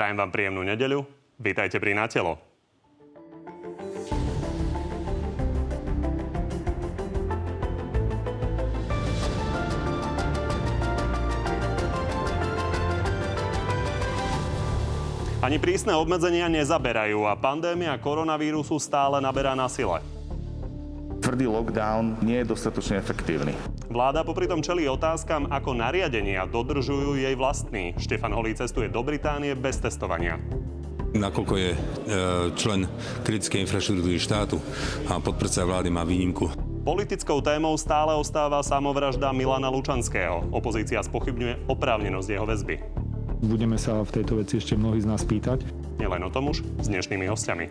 Prajem vám príjemnú nedeľu. Vítajte pri Natelo. Ani prísne obmedzenia nezaberajú a pandémia koronavírusu stále naberá na sile. Tvrdý lockdown nie je dostatočne efektívny. Vláda popri tom čelí otázkam, ako nariadenia dodržujú jej vlastní. Štefan Holý cestuje do Británie bez testovania nakoľko je e, člen kritickej infraštruktúry štátu a podpredseda vlády má výnimku. Politickou témou stále ostáva samovražda Milana Lučanského. Opozícia spochybňuje oprávnenosť jeho väzby. Budeme sa v tejto veci ešte mnohí z nás pýtať. Nielen o tom už s dnešnými hostiami.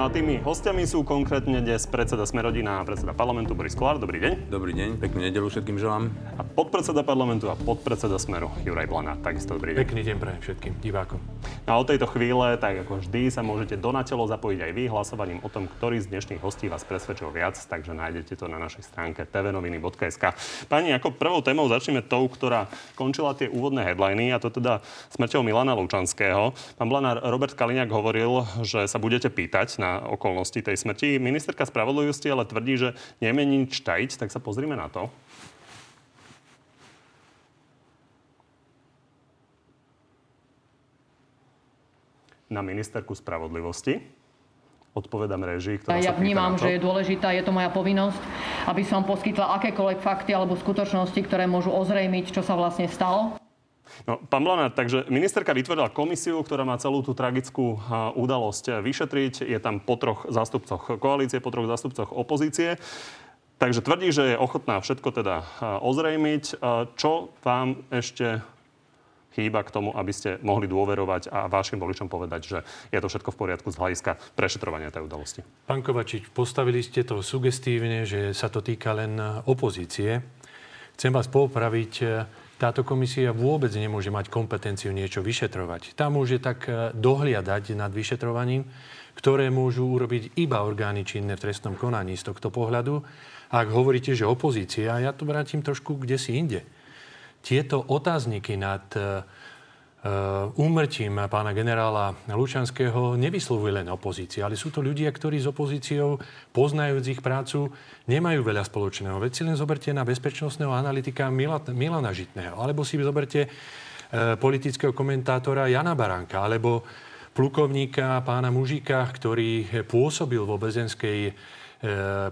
No a tými hostiami sú konkrétne dnes predseda Smerodina a predseda parlamentu Boris Kolár. Dobrý deň. Dobrý deň, peknú nedelu všetkým želám. A podpredseda parlamentu a podpredseda Smeru Juraj Blana. Takisto dobrý deň. Pekný deň pre všetkým divákom. No a od tejto chvíle, tak ako vždy, sa môžete do natelo zapojiť aj vy hlasovaním o tom, ktorý z dnešných hostí vás presvedčil viac, takže nájdete to na našej stránke tvnoviny.sk. Pani, ako prvou témou začneme tou, ktorá končila tie úvodné headliny, a to teda smrťou Milana Lučanského. Pán Blanár, Robert Kaliňák hovoril, že sa budete pýtať na okolnosti tej smrti. Ministerka spravodlivosti ale tvrdí, že nevie nič tajiť, tak sa pozrime na to. Na ministerku spravodlivosti odpovedám režii, ktorá ja vnímam, že je dôležitá, je to moja povinnosť, aby som poskytla akékoľvek fakty alebo skutočnosti, ktoré môžu ozrejmiť, čo sa vlastne stalo. No, pán Blanár, takže ministerka vytvorila komisiu, ktorá má celú tú tragickú udalosť vyšetriť. Je tam po troch zástupcoch koalície, po troch zástupcoch opozície. Takže tvrdí, že je ochotná všetko teda ozrejmiť. Čo vám ešte chýba k tomu, aby ste mohli dôverovať a vašim voličom povedať, že je to všetko v poriadku z hľadiska prešetrovania tej udalosti? Pán Kovačič, postavili ste to sugestívne, že sa to týka len opozície. Chcem vás popraviť táto komisia vôbec nemôže mať kompetenciu niečo vyšetrovať. Tá môže tak e, dohliadať nad vyšetrovaním, ktoré môžu urobiť iba orgány činné v trestnom konaní z tohto pohľadu. Ak hovoríte, že opozícia, ja to vrátim trošku kde si inde. Tieto otázniky nad e, úmrtím pána generála Lučanského nevyslovuje len opozícia, ale sú to ľudia, ktorí s opozíciou, poznajúc ich prácu, nemajú veľa spoločného. Veď si len zoberte na bezpečnostného analytika Milana Žitného, alebo si zoberte eh, politického komentátora Jana Baránka, alebo plukovníka pána Mužika, ktorý pôsobil vo bezenskej e,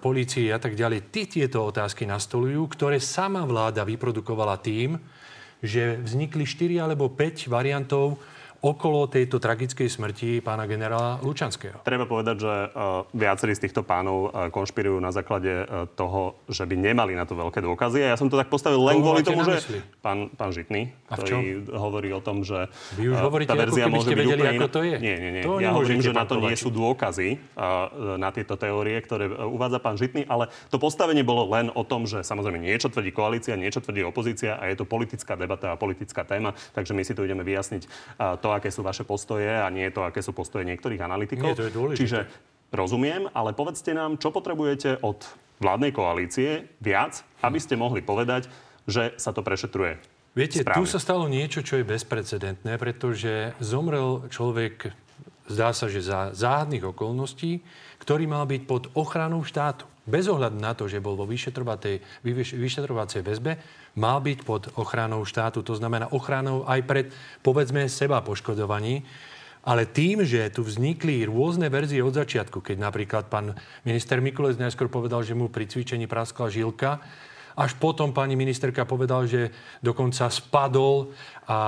polícii a tak ďalej. Tí tieto otázky nastolujú, ktoré sama vláda vyprodukovala tým, že vznikli 4 alebo 5 variantov okolo tejto tragickej smrti pána generála Lučanského. Treba povedať, že uh, viacerí z týchto pánov uh, konšpirujú na základe uh, toho, že by nemali na to veľké dôkazy. A ja som to tak postavil len kvôli tomu, že pán, pán Žitný, ktorý hovorí o tom, že Vy už hovoríte, tá verzia ako môže byť vedeli, úplne ako to je. Nie, nie, nie. To ja hovorím, že na to nie sú dôkazy na tieto teórie, ktoré uvádza pán Žitný, ale to postavenie bolo len o tom, že samozrejme niečo tvrdí koalícia, niečo tvrdí opozícia a je to politická debata a politická téma, takže my si tu ideme vyjasniť to, to, aké sú vaše postoje a nie to, aké sú postoje niektorých analytikov. Nie, to je dôležité. Čiže rozumiem, ale povedzte nám, čo potrebujete od vládnej koalície viac, aby ste mohli povedať, že sa to prešetruje. Viete, správne. tu sa stalo niečo, čo je bezprecedentné, pretože zomrel človek, zdá sa, že za záhadných okolností, ktorý mal byť pod ochranou štátu. Bez ohľadu na to, že bol vo vyšetrovacej väzbe, mal byť pod ochranou štátu. To znamená ochranou aj pred, povedzme, seba poškodovaní. Ale tým, že tu vznikli rôzne verzie od začiatku, keď napríklad pán minister Mikulec najskôr povedal, že mu pri cvičení praskla žilka, až potom pani ministerka povedal, že dokonca spadol a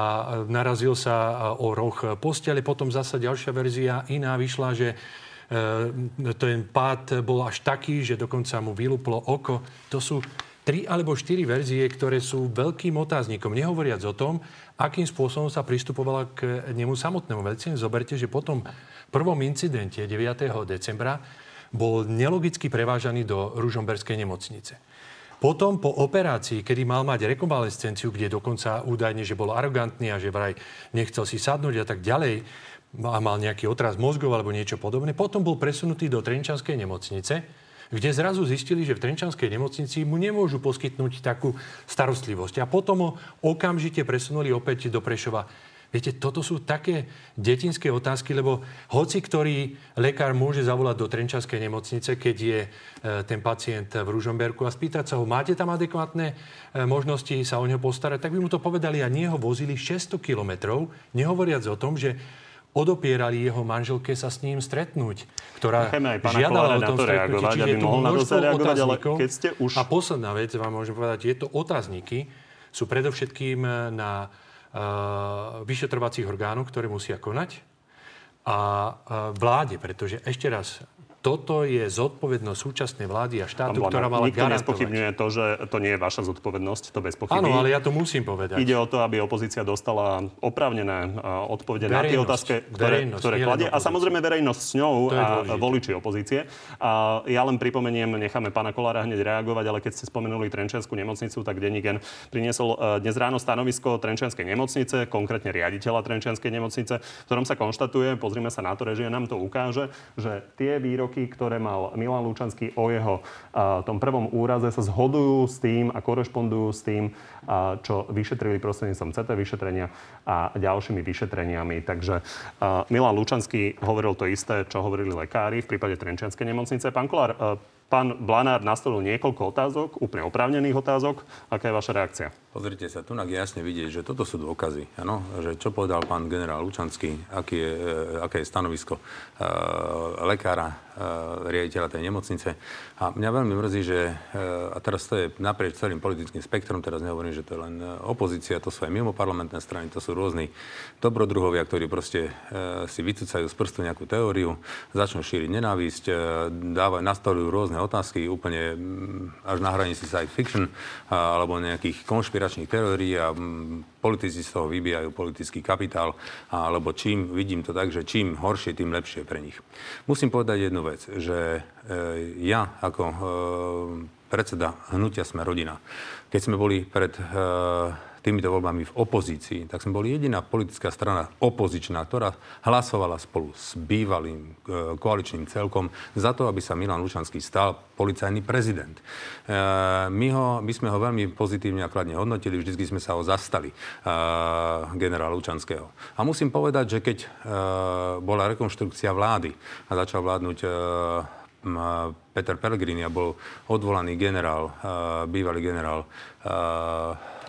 narazil sa o roh postele. Potom zasa ďalšia verzia iná vyšla, že e, ten pád bol až taký, že dokonca mu vylúplo oko. To sú tri alebo štyri verzie, ktoré sú veľkým otáznikom. Nehovoriac o tom, akým spôsobom sa pristupovala k nemu samotnému. Veď zoberte, že po tom prvom incidente 9. decembra bol nelogicky prevážaný do Ružomberskej nemocnice. Potom po operácii, kedy mal mať rekonvalescenciu, kde dokonca údajne, že bol arogantný a že vraj nechcel si sadnúť a tak ďalej, a mal nejaký otraz mozgov alebo niečo podobné, potom bol presunutý do Trenčanskej nemocnice, kde zrazu zistili, že v Trenčanskej nemocnici mu nemôžu poskytnúť takú starostlivosť. A potom ho okamžite presunuli opäť do Prešova. Viete, toto sú také detinské otázky, lebo hoci ktorý lekár môže zavolať do Trenčanskej nemocnice, keď je e, ten pacient v Ružomberku a spýtať sa ho, máte tam adekvátne e, možnosti sa o neho postarať, tak by mu to povedali a nie ho vozili 600 kilometrov, nehovoriac o tom, že odopierali jeho manželke sa s ním stretnúť, ktorá žiadala o tom stretnutie. Čiže je tu množstvo otáznikov. Keď ste už... A posledná vec vám môžem povedať, je to otázniky, sú predovšetkým na uh, vyšetrovacích orgánov, ktoré musia konať a uh, vláde, pretože ešte raz, toto je zodpovednosť súčasnej vlády a štátu, ktorá mala Nikto garantovať. nespochybňuje to, že to nie je vaša zodpovednosť, to bez pochyby. Áno, ale ja to musím povedať. Ide o to, aby opozícia dostala opravnené odpovede na tie otázky, ktoré, ktoré kladie. A samozrejme verejnosť s ňou a voliči opozície. A ja len pripomeniem, necháme pána Kolára hneď reagovať, ale keď ste spomenuli Trenčenskú nemocnicu, tak Denigen priniesol e, dnes ráno stanovisko Trenčenskej nemocnice, konkrétne riaditeľa Trenčenskej nemocnice, v ktorom sa konštatuje, pozrime sa na to, že nám to ukáže, že tie výroky výroky, ktoré mal Milan Lučanský o jeho tom prvom úraze, sa zhodujú s tým a korešpondujú s tým, čo vyšetrili prostredníctvom CT vyšetrenia a ďalšími vyšetreniami. Takže Milan Lučanský hovoril to isté, čo hovorili lekári v prípade Trenčianskej nemocnice. Pán Kolár, Pán Blanár nastavil niekoľko otázok, úplne oprávnených otázok. Aká je vaša reakcia? Pozrite sa, tu jasne vidieť, že toto sú dôkazy. Ano? Že čo povedal pán generál Lučanský, aký je, e, aké je stanovisko e, lekára, e, riaditeľa tej nemocnice. A mňa veľmi mrzí, že, e, a teraz to je naprieč celým politickým spektrom, teraz nehovorím, že to je len opozícia, to sú aj mimo parlamentné strany, to sú rôzni dobrodruhovia, ktorí proste e, si vycúcajú z prstu nejakú teóriu, začnú šíriť nenávisť, e, dávajú, nastolujú rôzne otázky úplne mm, až na hranici science fiction alebo nejakých konšpiračných teórií a mm, politici z toho vybijajú politický kapitál, alebo čím, vidím to tak, že čím horšie, tým lepšie pre nich. Musím povedať jednu vec, že e, ja ako e, predseda hnutia Sme rodina, keď sme boli pred e, týmito voľbami v opozícii, tak sme boli jediná politická strana opozičná, ktorá hlasovala spolu s bývalým e, koaličným celkom za to, aby sa Milan Lučanský stal policajný prezident. E, my, ho, my sme ho veľmi pozitívne a kladne hodnotili, vždy sme sa ho zastali, e, generála Lučanského. A musím povedať, že keď bola rekonštrukcia vlády a začal vládnuť Peter Pellegrini a bol odvolaný generál, bývalý generál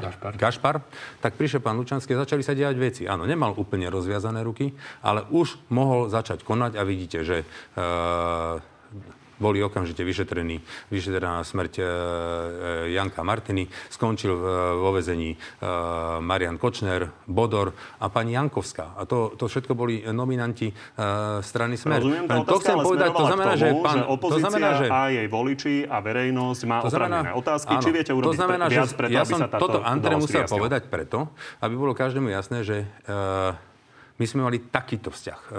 Gašpar. Gašpar, tak prišiel pán Lučanský začali sa diať veci. Áno, nemal úplne rozviazané ruky, ale už mohol začať konať a vidíte, že e, boli okamžite vyšetrení, vyšetrená smrť e, e, Janka Martiny, skončil e, vo vezení Marian Kočner, Bodor a pani Jankovská. A to, to všetko boli nominanti strany Smer. Rozumiem, to, to chcem povedať, to znamená, tomu, že, pán, že opozícia to znamená, že, a jej voliči a verejnosť má oprávnené otázky. Áno, Či viete urobiť to znamená, viac preto, ja aby sa táto toto Andre musel povedať preto, aby bolo každému jasné, že e, my sme mali takýto vzťah uh,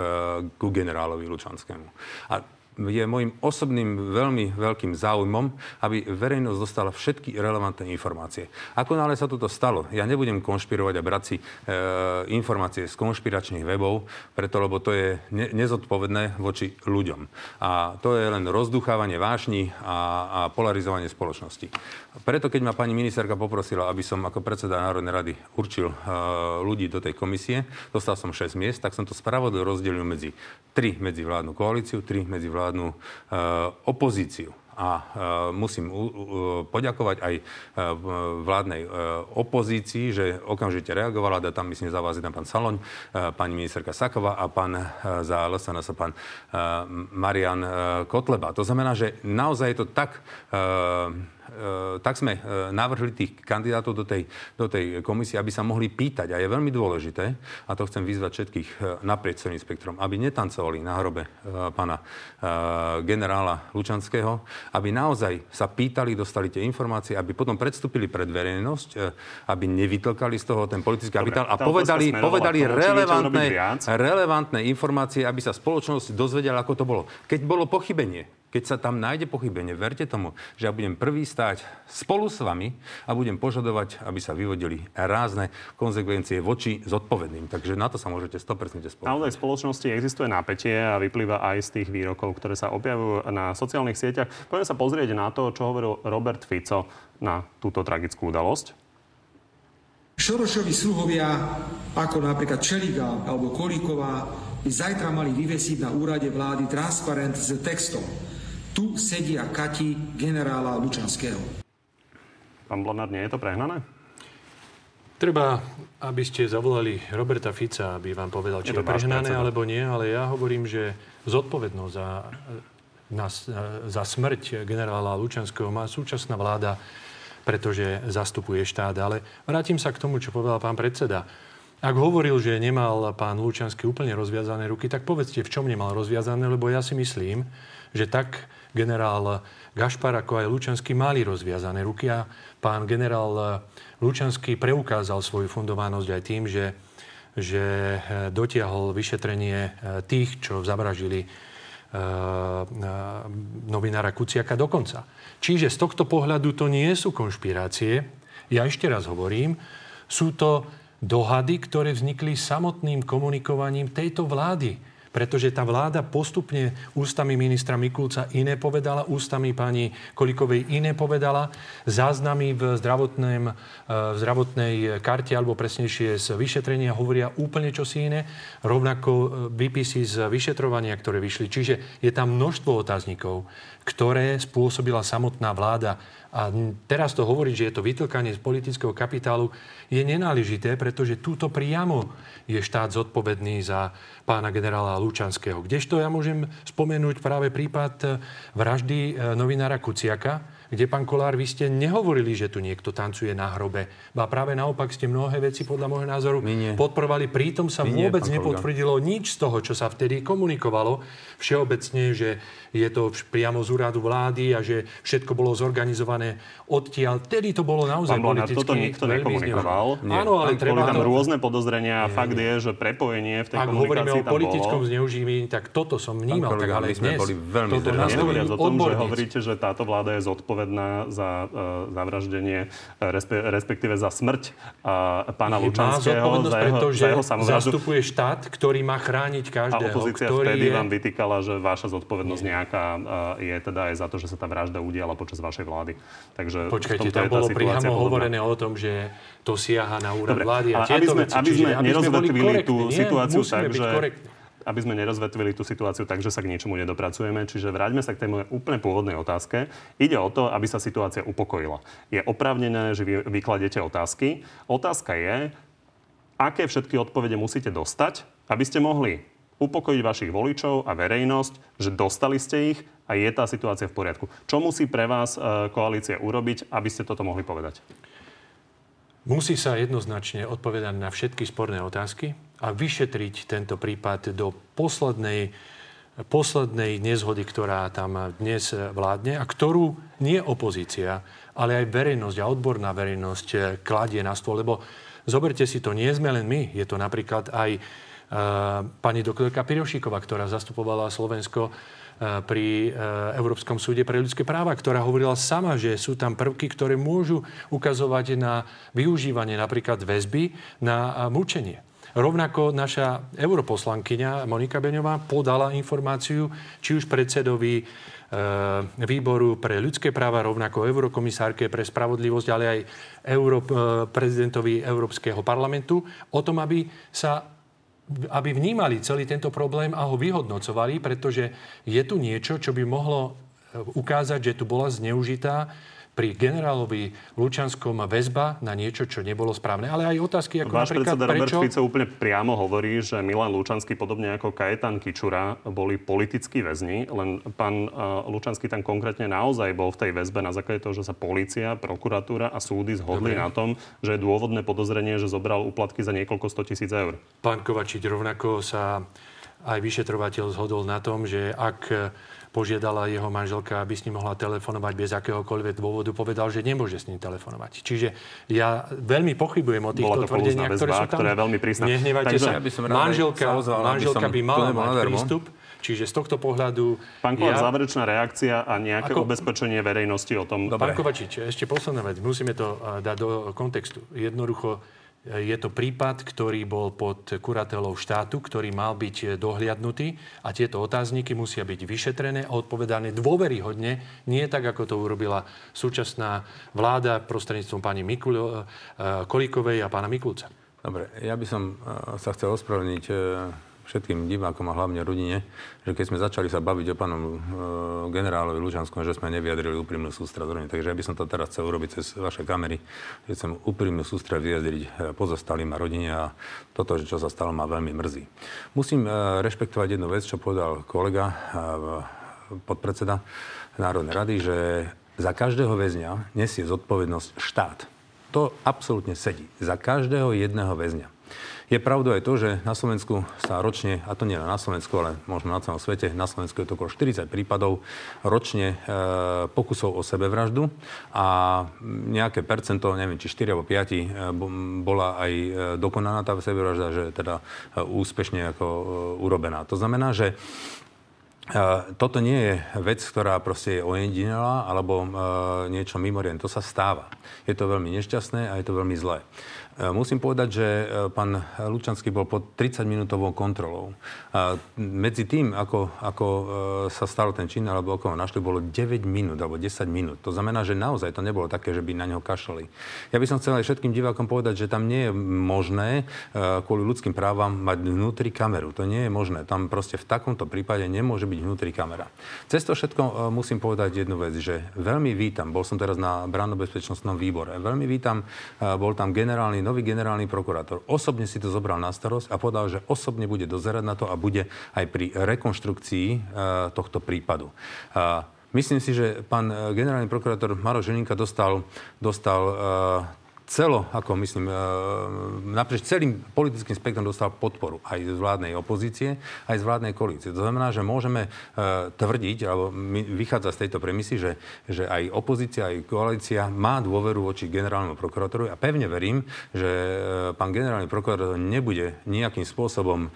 ku generálovi Lučanskému. A je môjim osobným veľmi veľkým záujmom, aby verejnosť dostala všetky relevantné informácie. Ako nále sa toto stalo, ja nebudem konšpirovať a brať si e, informácie z konšpiračných webov, preto lebo to je ne, nezodpovedné voči ľuďom. A to je len rozduchávanie vášni a, a polarizovanie spoločnosti. Preto, keď ma pani ministerka poprosila, aby som ako predseda Národnej rady určil e, ľudí do tej komisie, dostal som 6 miest, tak som to spravodlivo rozdelil medzi 3 medzi vládnu koalíciu, 3 medzi vládnu eh, opozíciu. A uh, musím uh, poďakovať aj uh, vládnej uh, opozícii, že okamžite reagovala. Da tam myslím za vás jeden pán Saloň, uh, pani ministerka Saková a pán uh, za LSNS pán uh, Marian uh, Kotleba. To znamená, že naozaj je to tak uh, E, tak sme e, navrhli tých kandidátov do tej, do tej komisie, aby sa mohli pýtať. A je veľmi dôležité, a to chcem vyzvať všetkých e, naprieč celým spektrom, aby netancovali na hrobe pána generála Lučanského, aby naozaj sa pýtali, dostali tie informácie, aby potom predstúpili pred verejnosť, aby nevytlkali z toho ten politický kapitál a povedali, povedali relevantné, relevantné informácie, aby sa spoločnosť dozvedela, ako to bolo. Keď bolo pochybenie, Keď sa tam nájde pochybenie, verte tomu, že ja budem prvý stáť spolu s vami a budem požadovať, aby sa vyvodili rázne konsekvencie voči zodpovedným. Takže na to sa môžete 100% spoločnosti. Naozaj v spoločnosti existuje napätie a vyplýva aj z tých výrokov, ktoré sa objavujú na sociálnych sieťach. Poďme sa pozrieť na to, čo hovoril Robert Fico na túto tragickú udalosť. Šorošovi sluhovia, ako napríklad Čeliga alebo Kolíková, by zajtra mali vyvesiť na úrade vlády transparent s textom tu sedia Kati generála Lučanského. Pán Blanár, nie je to prehnané? Treba, aby ste zavolali Roberta Fica, aby vám povedal, či je, je prehnané alebo nie, ale ja hovorím, že zodpovednosť za, na, za smrť generála Lučanského má súčasná vláda, pretože zastupuje štát. Ale vrátim sa k tomu, čo povedal pán predseda. Ak hovoril, že nemal pán Lučanský úplne rozviazané ruky, tak povedzte, v čom nemal rozviazané, lebo ja si myslím, že tak generál Gašpar ako aj Lučanský mali rozviazané ruky a pán generál Lučanský preukázal svoju fundovanosť aj tým, že, že dotiahol vyšetrenie eh, tých, čo zavražili uh, novinára Kuciaka do konca. Čiže z tohto pohľadu to nie sú konšpirácie. Ja ešte raz hovorím, sú to dohady, ktoré vznikli samotným komunikovaním tejto vlády pretože tá vláda postupne ústami ministra Mikulca iné povedala, ústami pani Kolikovej iné povedala, záznamy v, zdravotném, e, v zdravotnej karte, alebo presnejšie z vyšetrenia hovoria úplne čosi iné, rovnako e, výpisy z vyšetrovania, ktoré vyšli. Čiže je tam množstvo otáznikov, ktoré spôsobila samotná vláda a teraz to hovoriť, že je to vytlkanie z politického kapitálu, je nenáležité, pretože túto priamo je štát zodpovedný za pána generála Lučanského. Kdežto ja môžem spomenúť práve prípad e, vraždy e, novinára Kuciaka, kde, pán Kolár, vy ste nehovorili, že tu niekto tancuje na hrobe. Ba práve naopak ste mnohé veci, podľa môjho názoru, podporovali. Prítom sa My vôbec nie, nepotvrdilo nič z toho, čo sa vtedy komunikovalo. Všeobecne, že je to priamo z úradu vlády a že všetko bolo zorganizované odtiaľ. Vtedy to bolo naozaj Pán politicky toto nikto nekomunikoval. Áno, ale treba tam to... rôzne podozrenia a fakt je, že prepojenie v tej Ak hovoríme o politickom zneužívaní, tak toto som vnímal. tak, ale dnes, boli veľmi toto o tom, že hovoríte, že táto vláda je zodpovedná za uh, zavraždenie, respe, respektíve za smrť uh, pána Lučanského. Má za jeho, pretože za jeho zastupuje štát, ktorý má chrániť každého. A opozícia ktorý vtedy je... vám vytýkala, že vaša zodpovednosť nie nejaká je teda aj za to, že sa tá vražda udiala počas vašej vlády. Takže Počkajte, tam bolo priamo hovorené o tom, že to siaha na úrad Dobre, vlády a tieto aby sme, veci. Aby sme nerozvetvili tú situáciu tak, že aby sme nerozvetvili tú situáciu tak, že sa k niečomu nedopracujeme. Čiže vráťme sa k tej mojej úplne pôvodnej otázke. Ide o to, aby sa situácia upokojila. Je oprávnené, že vy vykladete otázky. Otázka je, aké všetky odpovede musíte dostať, aby ste mohli upokojiť vašich voličov a verejnosť, že dostali ste ich a je tá situácia v poriadku. Čo musí pre vás e, koalícia urobiť, aby ste toto mohli povedať? Musí sa jednoznačne odpovedať na všetky sporné otázky a vyšetriť tento prípad do poslednej, poslednej nezhody, ktorá tam dnes vládne a ktorú nie opozícia, ale aj verejnosť a odborná verejnosť kladie na stôl. Lebo zoberte si to, nie sme len my. Je to napríklad aj pani doktorka Pirošíková, ktorá zastupovala Slovensko pri Európskom súde pre ľudské práva, ktorá hovorila sama, že sú tam prvky, ktoré môžu ukazovať na využívanie napríklad väzby na mučenie. Rovnako naša europoslankyňa Monika Beňová podala informáciu, či už predsedovi výboru pre ľudské práva, rovnako eurokomisárke pre spravodlivosť, ale aj euro, prezidentovi Európskeho parlamentu, o tom, aby sa aby vnímali celý tento problém a ho vyhodnocovali, pretože je tu niečo, čo by mohlo e, ukázať, že tu bola zneužitá pri generálovi Lučanskom väzba na niečo, čo nebolo správne. Ale aj otázky ako Váš napríklad, predseda prečo... Robert Fico úplne priamo hovorí, že Milan Lučanský, podobne ako Kajetan Kičura, boli politickí väzni, len pán uh, Lučanský tam konkrétne naozaj bol v tej väzbe na základe toho, že sa policia, prokuratúra a súdy zhodli Dobre. na tom, že je dôvodné podozrenie, že zobral úplatky za niekoľko 100 tisíc eur. Pán Kovačič, rovnako sa aj vyšetrovateľ zhodol na tom, že ak požiadala jeho manželka, aby s ním mohla telefonovať bez akéhokoľvek dôvodu, povedal, že nemôže s ním telefonovať. Čiže ja veľmi pochybujem o týchto tvrdeniach, ktoré sú tam. Ktorá je veľmi prísna. Nehnevajte Takže, sa. Ja by som rád manželka, sa ozval, manželka by mala mať prístup Čiže z tohto pohľadu... Pán Kolár, ja... záverečná reakcia a nejaké ako... ubezpečenie verejnosti o tom... Dobre. Pán Kovačič, ešte posledná vec. Musíme to dať do kontextu. Jednoducho, je to prípad, ktorý bol pod kuratelou štátu, ktorý mal byť dohliadnutý a tieto otázniky musia byť vyšetrené a odpovedané dôveryhodne, nie tak, ako to urobila súčasná vláda prostredníctvom pani Mikul, eh, Kolíkovej a pána Mikulca. Dobre, ja by som eh, sa chcel ospravedlniť eh, všetkým divákom a hlavne rodine, že keď sme začali sa baviť o pánom e, generálovi Lučanskom, že sme nevyjadrili úprimnú sústrasť rodine. Takže ja by som to teraz chcel urobiť cez vaše kamery, že chcem úprimnú sústrasť vyjadriť e, pozostalým a rodine a toto, čo sa stalo, ma veľmi mrzí. Musím e, rešpektovať jednu vec, čo povedal kolega, e, podpredseda Národnej rady, že za každého väzňa nesie zodpovednosť štát. To absolútne sedí. Za každého jedného väzňa. Je pravdou aj to, že na Slovensku sa ročne, a to nie na Slovensku, ale možno na celom svete, na Slovensku je to okolo 40 prípadov ročne e, pokusov o sebevraždu a nejaké percento, neviem, či 4 alebo 5 e, bola aj e, dokonaná tá sebevražda, že teda e, úspešne ako urobená. To znamená, že toto nie je vec, ktorá proste je ojedinelá alebo niečo mimoriadne. To sa stáva. Je to veľmi nešťastné a je to veľmi zlé. E, musím povedať, že e, pán Lučanský bol pod 30-minútovou kontrolou. A medzi tým, ako, ako e, sa stal ten čin, alebo ako ho našli, bolo 9 minút alebo 10 minút. To znamená, že naozaj to nebolo také, že by na neho kašali. Ja by som chcel aj všetkým divákom povedať, že tam nie je možné kvôli ľudským právam mať vnútri kameru. To nie je možné. Tam proste v takomto prípade nemôže byť vnútri kamera. Cez to všetko musím povedať jednu vec, že veľmi vítam, bol som teraz na bránobezpečnostnom výbore, veľmi vítam, bol tam generálny nový generálny prokurátor osobne si to zobral na starosť a povedal, že osobne bude dozerať na to a bude aj pri rekonštrukcii e, tohto prípadu. E, myslím si, že pán e, generálny prokurátor Maro Žilinka dostal, dostal celo, ako myslím, e, naprieč celým politickým spektrom dostal podporu aj z vládnej opozície, aj z vládnej koalície. To znamená, že môžeme e, tvrdiť, alebo vychádza z tejto premisy, že, že aj opozícia, aj koalícia má dôveru voči generálnemu prokurátorovi a pevne verím, že e, pán generálny prokurátor nebude nejakým spôsobom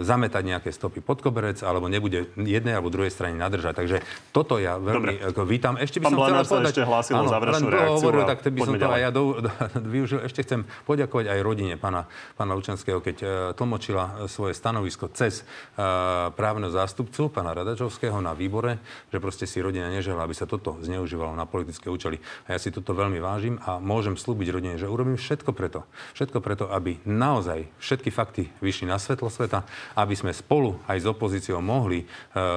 zametať nejaké stopy pod koberec, alebo nebude jednej alebo druhej strane nadržať. Takže toto ja veľmi ako, vítam. Ešte by pán som chcel povedať... ešte hlásil áno, záverečnú reakciu. Hovoril, tak by som to aj ja do, využil. Ešte chcem poďakovať aj rodine pána, pána Lučanského, keď uh, tlmočila svoje stanovisko cez uh, právneho zástupcu, pána Radačovského na výbore, že proste si rodina nežela, aby sa toto zneužívalo na politické účely. A ja si toto veľmi vážim a môžem slúbiť rodine, že urobím všetko preto, všetko preto, aby naozaj všetky fakty vyšli na svetlo sveta, aby sme spolu aj s opozíciou mohli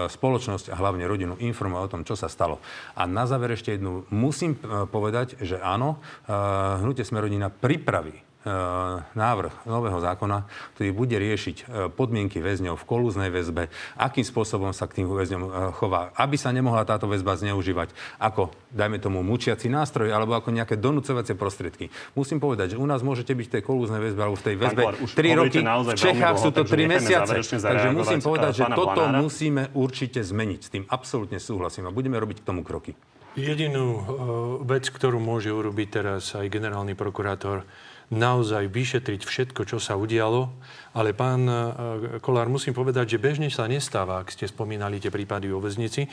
spoločnosť a hlavne rodinu informovať o tom, čo sa stalo. A na záver ešte jednu musím povedať, že áno, hnutie Smerodina pripraví E, návrh nového zákona, ktorý bude riešiť e, podmienky väzňov v kolúznej väzbe, akým spôsobom sa k tým väzňom e, chová, aby sa nemohla táto väzba zneužívať ako, dajme tomu, mučiaci nástroj alebo ako nejaké donúcovacie prostriedky. Musím povedať, že u nás môžete byť v tej kolúznej väzbe alebo v tej väzbe 3 roky, v Čechách sú to 3 mesiace. Takže musím povedať, že toto Blanára. musíme určite zmeniť. S tým absolútne súhlasím a budeme robiť k tomu kroky. Jedinú uh, vec, ktorú môže urobiť teraz aj generálny prokurátor, naozaj vyšetriť všetko, čo sa udialo. Ale pán e, Kolár, musím povedať, že bežne sa nestáva, ak ste spomínali tie prípady o väznici,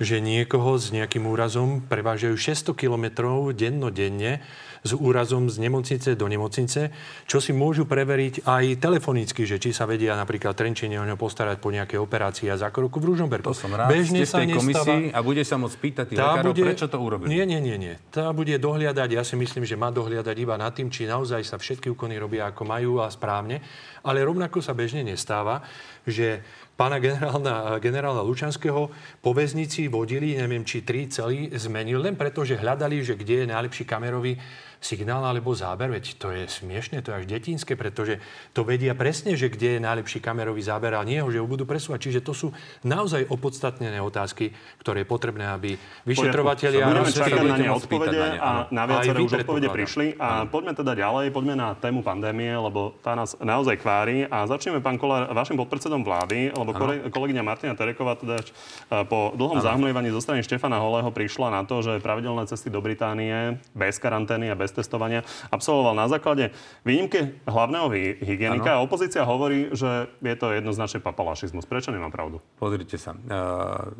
že niekoho s nejakým úrazom prevážajú 600 kilometrov dennodenne s úrazom z nemocnice do nemocnice, čo si môžu preveriť aj telefonicky, že či sa vedia napríklad Trenčine o ňo postarať po nejakej operácii a zákroku v Ružomberku. To som rád, Bežne ste v tej komisii a bude sa môcť pýtať tých lekárov, bude, prečo to urobili. Nie, nie, nie, nie. Tá bude dohliadať, ja si myslím, že má dohliadať iba nad tým, či naozaj sa všetky úkony robia ako majú a správne. Ale rovnako sa bežne nestáva, že pána generálna, generála Lučanského po väznici vodili, neviem, či tri celý zmenil, len preto, že hľadali, že kde je najlepší kamerový signál alebo záber, veď to je smiešne, to je až detinské, pretože to vedia presne, že kde je najlepší kamerový záber a nie že ho budú presúvať. Čiže to sú naozaj opodstatnené otázky, ktoré je potrebné, aby vyšetrovateľia... Budeme čakať na ne odpovede a na viaceré už odpovede prišli. A poďme teda ďalej, poďme na tému pandémie, lebo tá nás naozaj kvári. A začneme, pán Kolár, vašim podpredsedom vlády, lebo ano. kolegyňa Martina Tereková teda po dlhom zahmlievaní zo strany Štefana Holého prišla na to, že pravidelné cesty do Británie bez karantény a bez bez testovania, absolvoval na základe výnimky hlavného hygienika. A opozícia hovorí, že je to jednoznačne papalašizmus. Prečo nemá pravdu? Pozrite sa.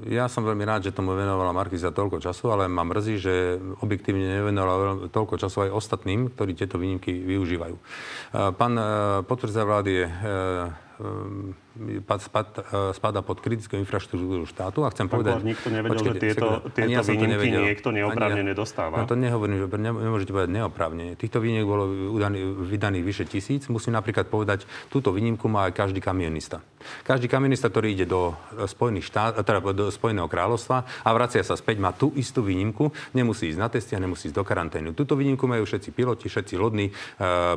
Ja som veľmi rád, že tomu venovala Markiza toľko času, ale ma mrzí, že objektívne nevenovala toľko času aj ostatným, ktorí tieto výnimky využívajú. Pán podpredseda vlády je spada pod kritickú infraštruktúru štátu. A chcem Pán povedať... nikto nevedel, počkejte, že tieto, tieto ja výnimky niekto neoprávnene dostáva. No to nehovorím, že nemôžete povedať neoprávnene. Týchto výnimiek bolo vydaných vyše tisíc. Musím napríklad povedať, túto výnimku má aj každý kamionista. Každý kamionista, ktorý ide do, Spojených štát, teda do Spojeného kráľovstva a vracia sa späť, má tú istú výnimku, nemusí ísť na testy a nemusí ísť do karanténu. Túto výnimku majú všetci piloti, všetci lodní e,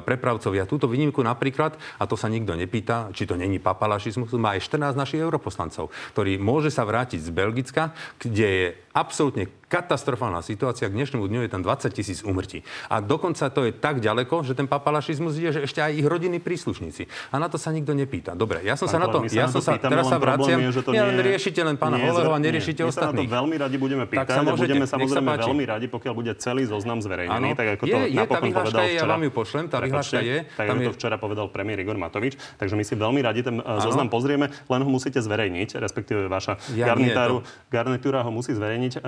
prepravcovia. Túto výnimku napríklad, a to sa nikto nepýta, či to není papalaši fašizmu má aj 14 našich europoslancov, ktorý môže sa vrátiť z Belgicka, kde je absolútne katastrofálna situácia. K dnešnému dňu je tam 20 tisíc umrtí. A dokonca to je tak ďaleko, že ten papalašizmus je, že ešte aj ich rodiny príslušníci. A na to sa nikto nepýta. Dobre, ja som Pán sa na to, ja som sa, teraz sa vraciam, je, že to ja len riešite len pána Holeho a neriešite nie, ostatných. My sa na to veľmi radi budeme pýtať tak sa môžete, budeme samozrejme veľmi radi, pokiaľ bude celý zoznam zverejnený, ano, tak ako to je, napokon je, povedal včera. Ja vám ju pošlem, tá vyhláška je. Tak ako to včera povedal premiér Igor Matovič. Takže my si veľmi radi ten e, zoznam pozrieme, len ho musíte zverejniť, respektíve vaša garnitúra ho musí zverejniť.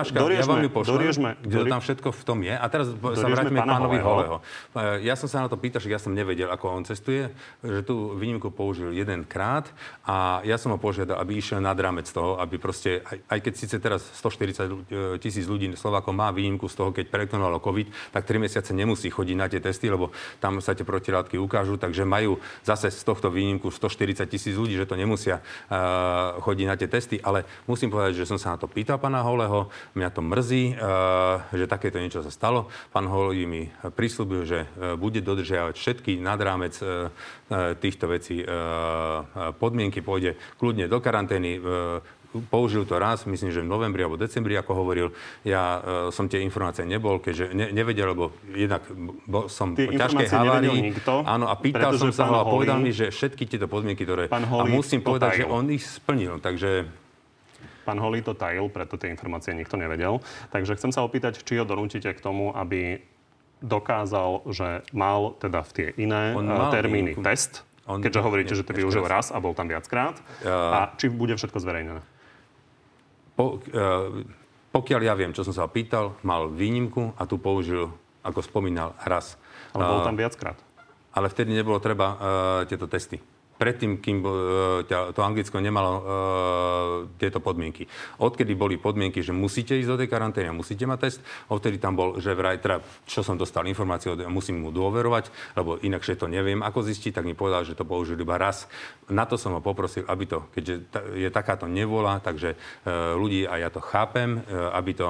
E, čiže doriešme pošlem, doriežme, kde to tam všetko v tom je. A teraz sa vráťme k pánovi Holeho. E, ja som sa na to pýtal, že ja som nevedel, ako on cestuje, že tú výnimku použil jedenkrát a ja som ho požiadal, aby išiel nad rámec toho, aby proste, aj, aj keď síce teraz 140 e, tisíc ľudí Slovákov má výnimku z toho, keď prekonalo COVID, tak 3 mesiace nemusí chodiť na tie testy, lebo tam sa tie protilátky ukážu, takže majú zase z tohto výnimku 140 tisíc ľudí, že to nemusia uh, chodiť na tie testy, ale musím povedať, že som sa na to pýtal pána Holeho, mňa to mrzí, Eh, že takéto niečo sa stalo. Pán Holý mi prislúbil, že eh, bude dodržiavať všetky nad rámec eh, týchto vecí podmienky, pôjde kľudne do karantény, použil to raz, myslím, že v novembri alebo decembri, ako hovoril. Ja uh, som tie informácie nebol, keďže ne, nevedel, lebo jednak bol som tie po ťažkej havárii. Áno, a pýtal som sa ho a povedal mi, že všetky tieto podmienky, ktoré... a musím povedať, že on ich splnil. Takže Pán Holý to tajil, preto tie informácie nikto nevedel. Takže chcem sa opýtať, či ho donútite k tomu, aby dokázal, že mal teda v tie iné eh, termíny mal, test, on, keďže hovoríte, že to využil raz a bol tam viackrát. Uh, a či bude všetko zverejnené? Po, uh, pokiaľ ja viem, čo som sa pýtal, mal výnimku a tu použil, ako spomínal, raz. Ale bol tam viackrát. Ale vtedy nebolo treba uh, tieto testy predtým, kým e, to Anglicko nemalo uh, tieto podmienky. Odkedy boli podmienky, že musíte ísť do tej karantény a musíte mať test, odtedy tam bol, že vraj, teda, čo som dostal informáciu, musím mu dôverovať, lebo inakšie to neviem, ako zistiť, tak mi povedal, že to použil iba raz. Na to som ho poprosil, aby to, keďže je takáto nevola, takže uh, ľudí, a ja to chápem, aby to,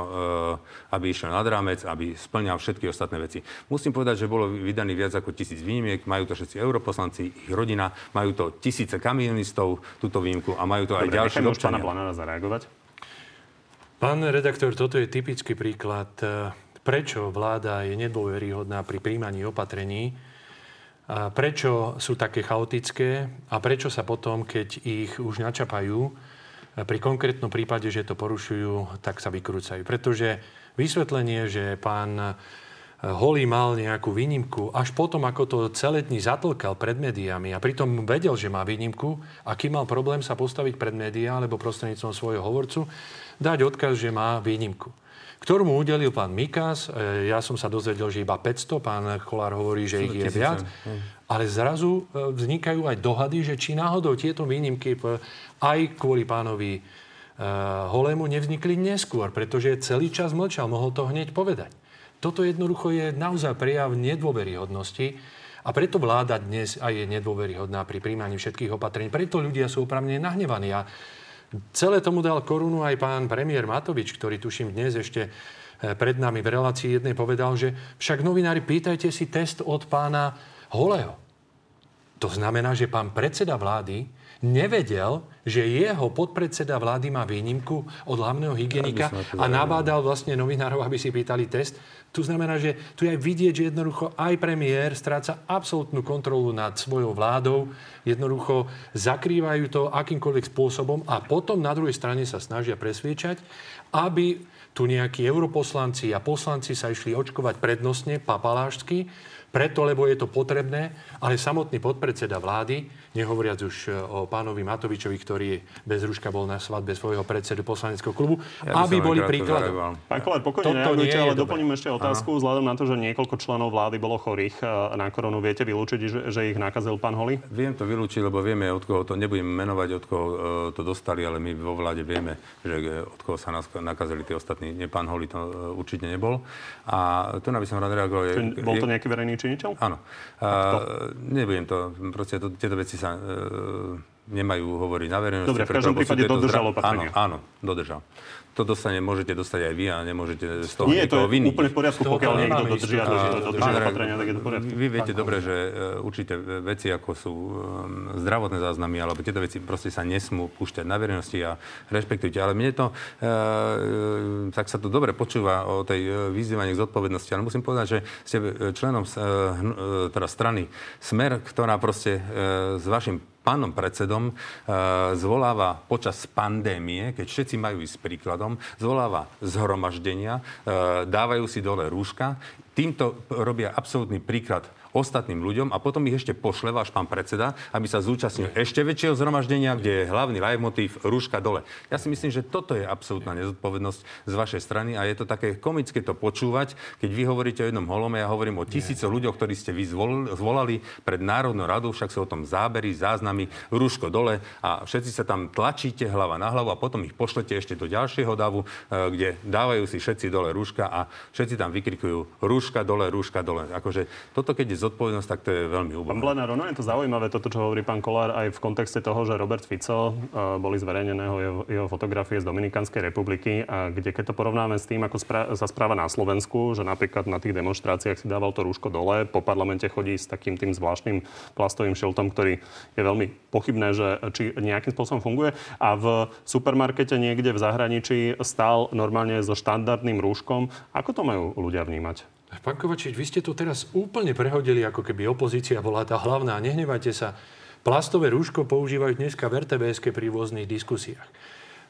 aby išiel nad rámec, aby splňal všetky ostatné veci. Musím povedať, že bolo vydaných viac ako tisíc výnimiek, majú to všetci europoslanci, ich rodina, majú to tisíce kamionistov, túto výjimku a majú to Dobre, aj ďalší občania. pána zareagovať. Pán redaktor, toto je typický príklad, e, prečo vláda je nedôveryhodná pri príjmaní opatrení, a prečo sú také chaotické a prečo sa potom, keď ich už načapajú, e, pri konkrétnom prípade, že to porušujú, tak sa vykrúcajú. Pretože vysvetlenie, že pán Holý mal nejakú výnimku až potom, ako to celé dní zatlkal pred médiami a pritom vedel, že má výnimku, aký mal problém sa postaviť pred médiá alebo prostredníctvom svojho hovorcu, dať odkaz, že má výnimku ktorú mu udelil pán Mikas. E, ja som sa dozvedel, že iba 500, pán Kolár hovorí, že ich je viac. Ale zrazu e, vznikajú aj dohady, že či náhodou tieto výnimky aj kvôli pánovi e, Holému nevznikli neskôr, pretože celý čas mlčal, mohol to hneď povedať. Toto jednoducho je naozaj prejav nedôveryhodnosti a preto vláda dnes aj je nedôveryhodná pri príjmaní všetkých opatrení. Preto ľudia sú opravne nahnevaní. A celé tomu dal korunu aj pán premiér Matovič, ktorý tuším dnes ešte e, pred nami v relácii jednej povedal, že však novinári, pýtajte si test od pána Holého. To znamená, že pán predseda vlády nevedel, že jeho podpredseda vlády má výnimku od hlavného hygienika a nabádal vlastne novinárov, aby si pýtali test. Tu znamená, že tu je aj vidieť, že jednoducho aj premiér stráca absolútnu kontrolu nad svojou vládou, jednoducho zakrývajú to akýmkoľvek spôsobom a potom na druhej strane sa snažia presviečať, aby tu nejakí europoslanci a poslanci sa išli očkovať prednostne, papalášsky, preto, lebo je to potrebné, ale samotný podpredseda vlády, nehovoriac už e, o pánovi Matovičovi, ktorý bez ruška bol na svadbe svojho predsedu poslaneckého klubu, ja aby boli príkladom. Pán Kolár, pokojne reagujte, ale doplním ešte otázku, Aha. vzhľadom na to, že niekoľko členov vlády bolo chorých e, na koronu. Viete vylúčiť, že, že ich nakazil pán Holi? Viem to vylúčiť, lebo vieme, od koho to, nebudem menovať, od koho uh, to dostali, ale my vo vláde vieme, že od koho sa nakazili tí ostatní. Nie, pán Holi to určite nebol. A tu by som rád reagoval. Je, bol to nejaký verejný činiteľ? Áno. A, nebudem to, proste to, tieto veci sa e, nemajú hovoriť na verejnosti. Dobre, v každom prípade dodržal opatrenia. Áno, áno, dodržal to dostane, môžete dostať aj vy a nemôžete z toho Nie, to je viny. úplne v poriadku, pokiaľ niekto dodržia, dodržia opatrenia, tak je to v poriadku. Vy viete dobre, že uh, určité veci, ako sú um, zdravotné záznamy, alebo tieto veci proste sa nesmú púšťať na verejnosti a rešpektujte. Ale mne to, uh, tak sa to dobre počúva o tej uh, vyzývaní k zodpovednosti, ale musím povedať, že ste členom teda strany Smer, ktorá proste s vašim pánom predsedom e, zvoláva počas pandémie, keď všetci majú ísť príkladom, zvoláva zhromaždenia, e, dávajú si dole rúška. Týmto robia absolútny príklad ostatným ľuďom a potom ich ešte pošle váš pán predseda, aby sa zúčastnil ešte väčšieho zhromaždenia, kde je hlavný motív rúška dole. Ja si myslím, že toto je absolútna nezodpovednosť z vašej strany a je to také komické to počúvať, keď vy hovoríte o jednom holome, ja hovorím o tisícoch ľuďoch, ktorí ste vy zvolali pred Národnou radou, však sú o tom zábery, záznamy, rúško dole a všetci sa tam tlačíte hlava na hlavu a potom ich pošlete ešte do ďalšieho davu, eh, kde dávajú si všetci dole rúška a všetci tam vykrikujú rúška dole, rúška dole. Akože toto, keď je zodpovednosť, tak to je veľmi úbohé. Pán Blenár, ono je to zaujímavé, toto, čo hovorí pán Kolár, aj v kontexte toho, že Robert Fico, uh, boli zverejnené jeho, jeho fotografie z Dominikanskej republiky, a kde keď to porovnáme s tým, ako spra- sa správa na Slovensku, že napríklad na tých demonstráciách si dával to rúško dole, po parlamente chodí s takým tým zvláštnym plastovým šiltom, ktorý je veľmi pochybné, že či nejakým spôsobom funguje. A v supermarkete niekde v zahraničí stál normálne so štandardným rúškom. Ako to majú ľudia vnímať? Pán Kovačič, vy ste to teraz úplne prehodili, ako keby opozícia bola tá hlavná. Nehnevajte sa. Plastové rúško používajú dneska v rtbs pri rôznych diskusiách.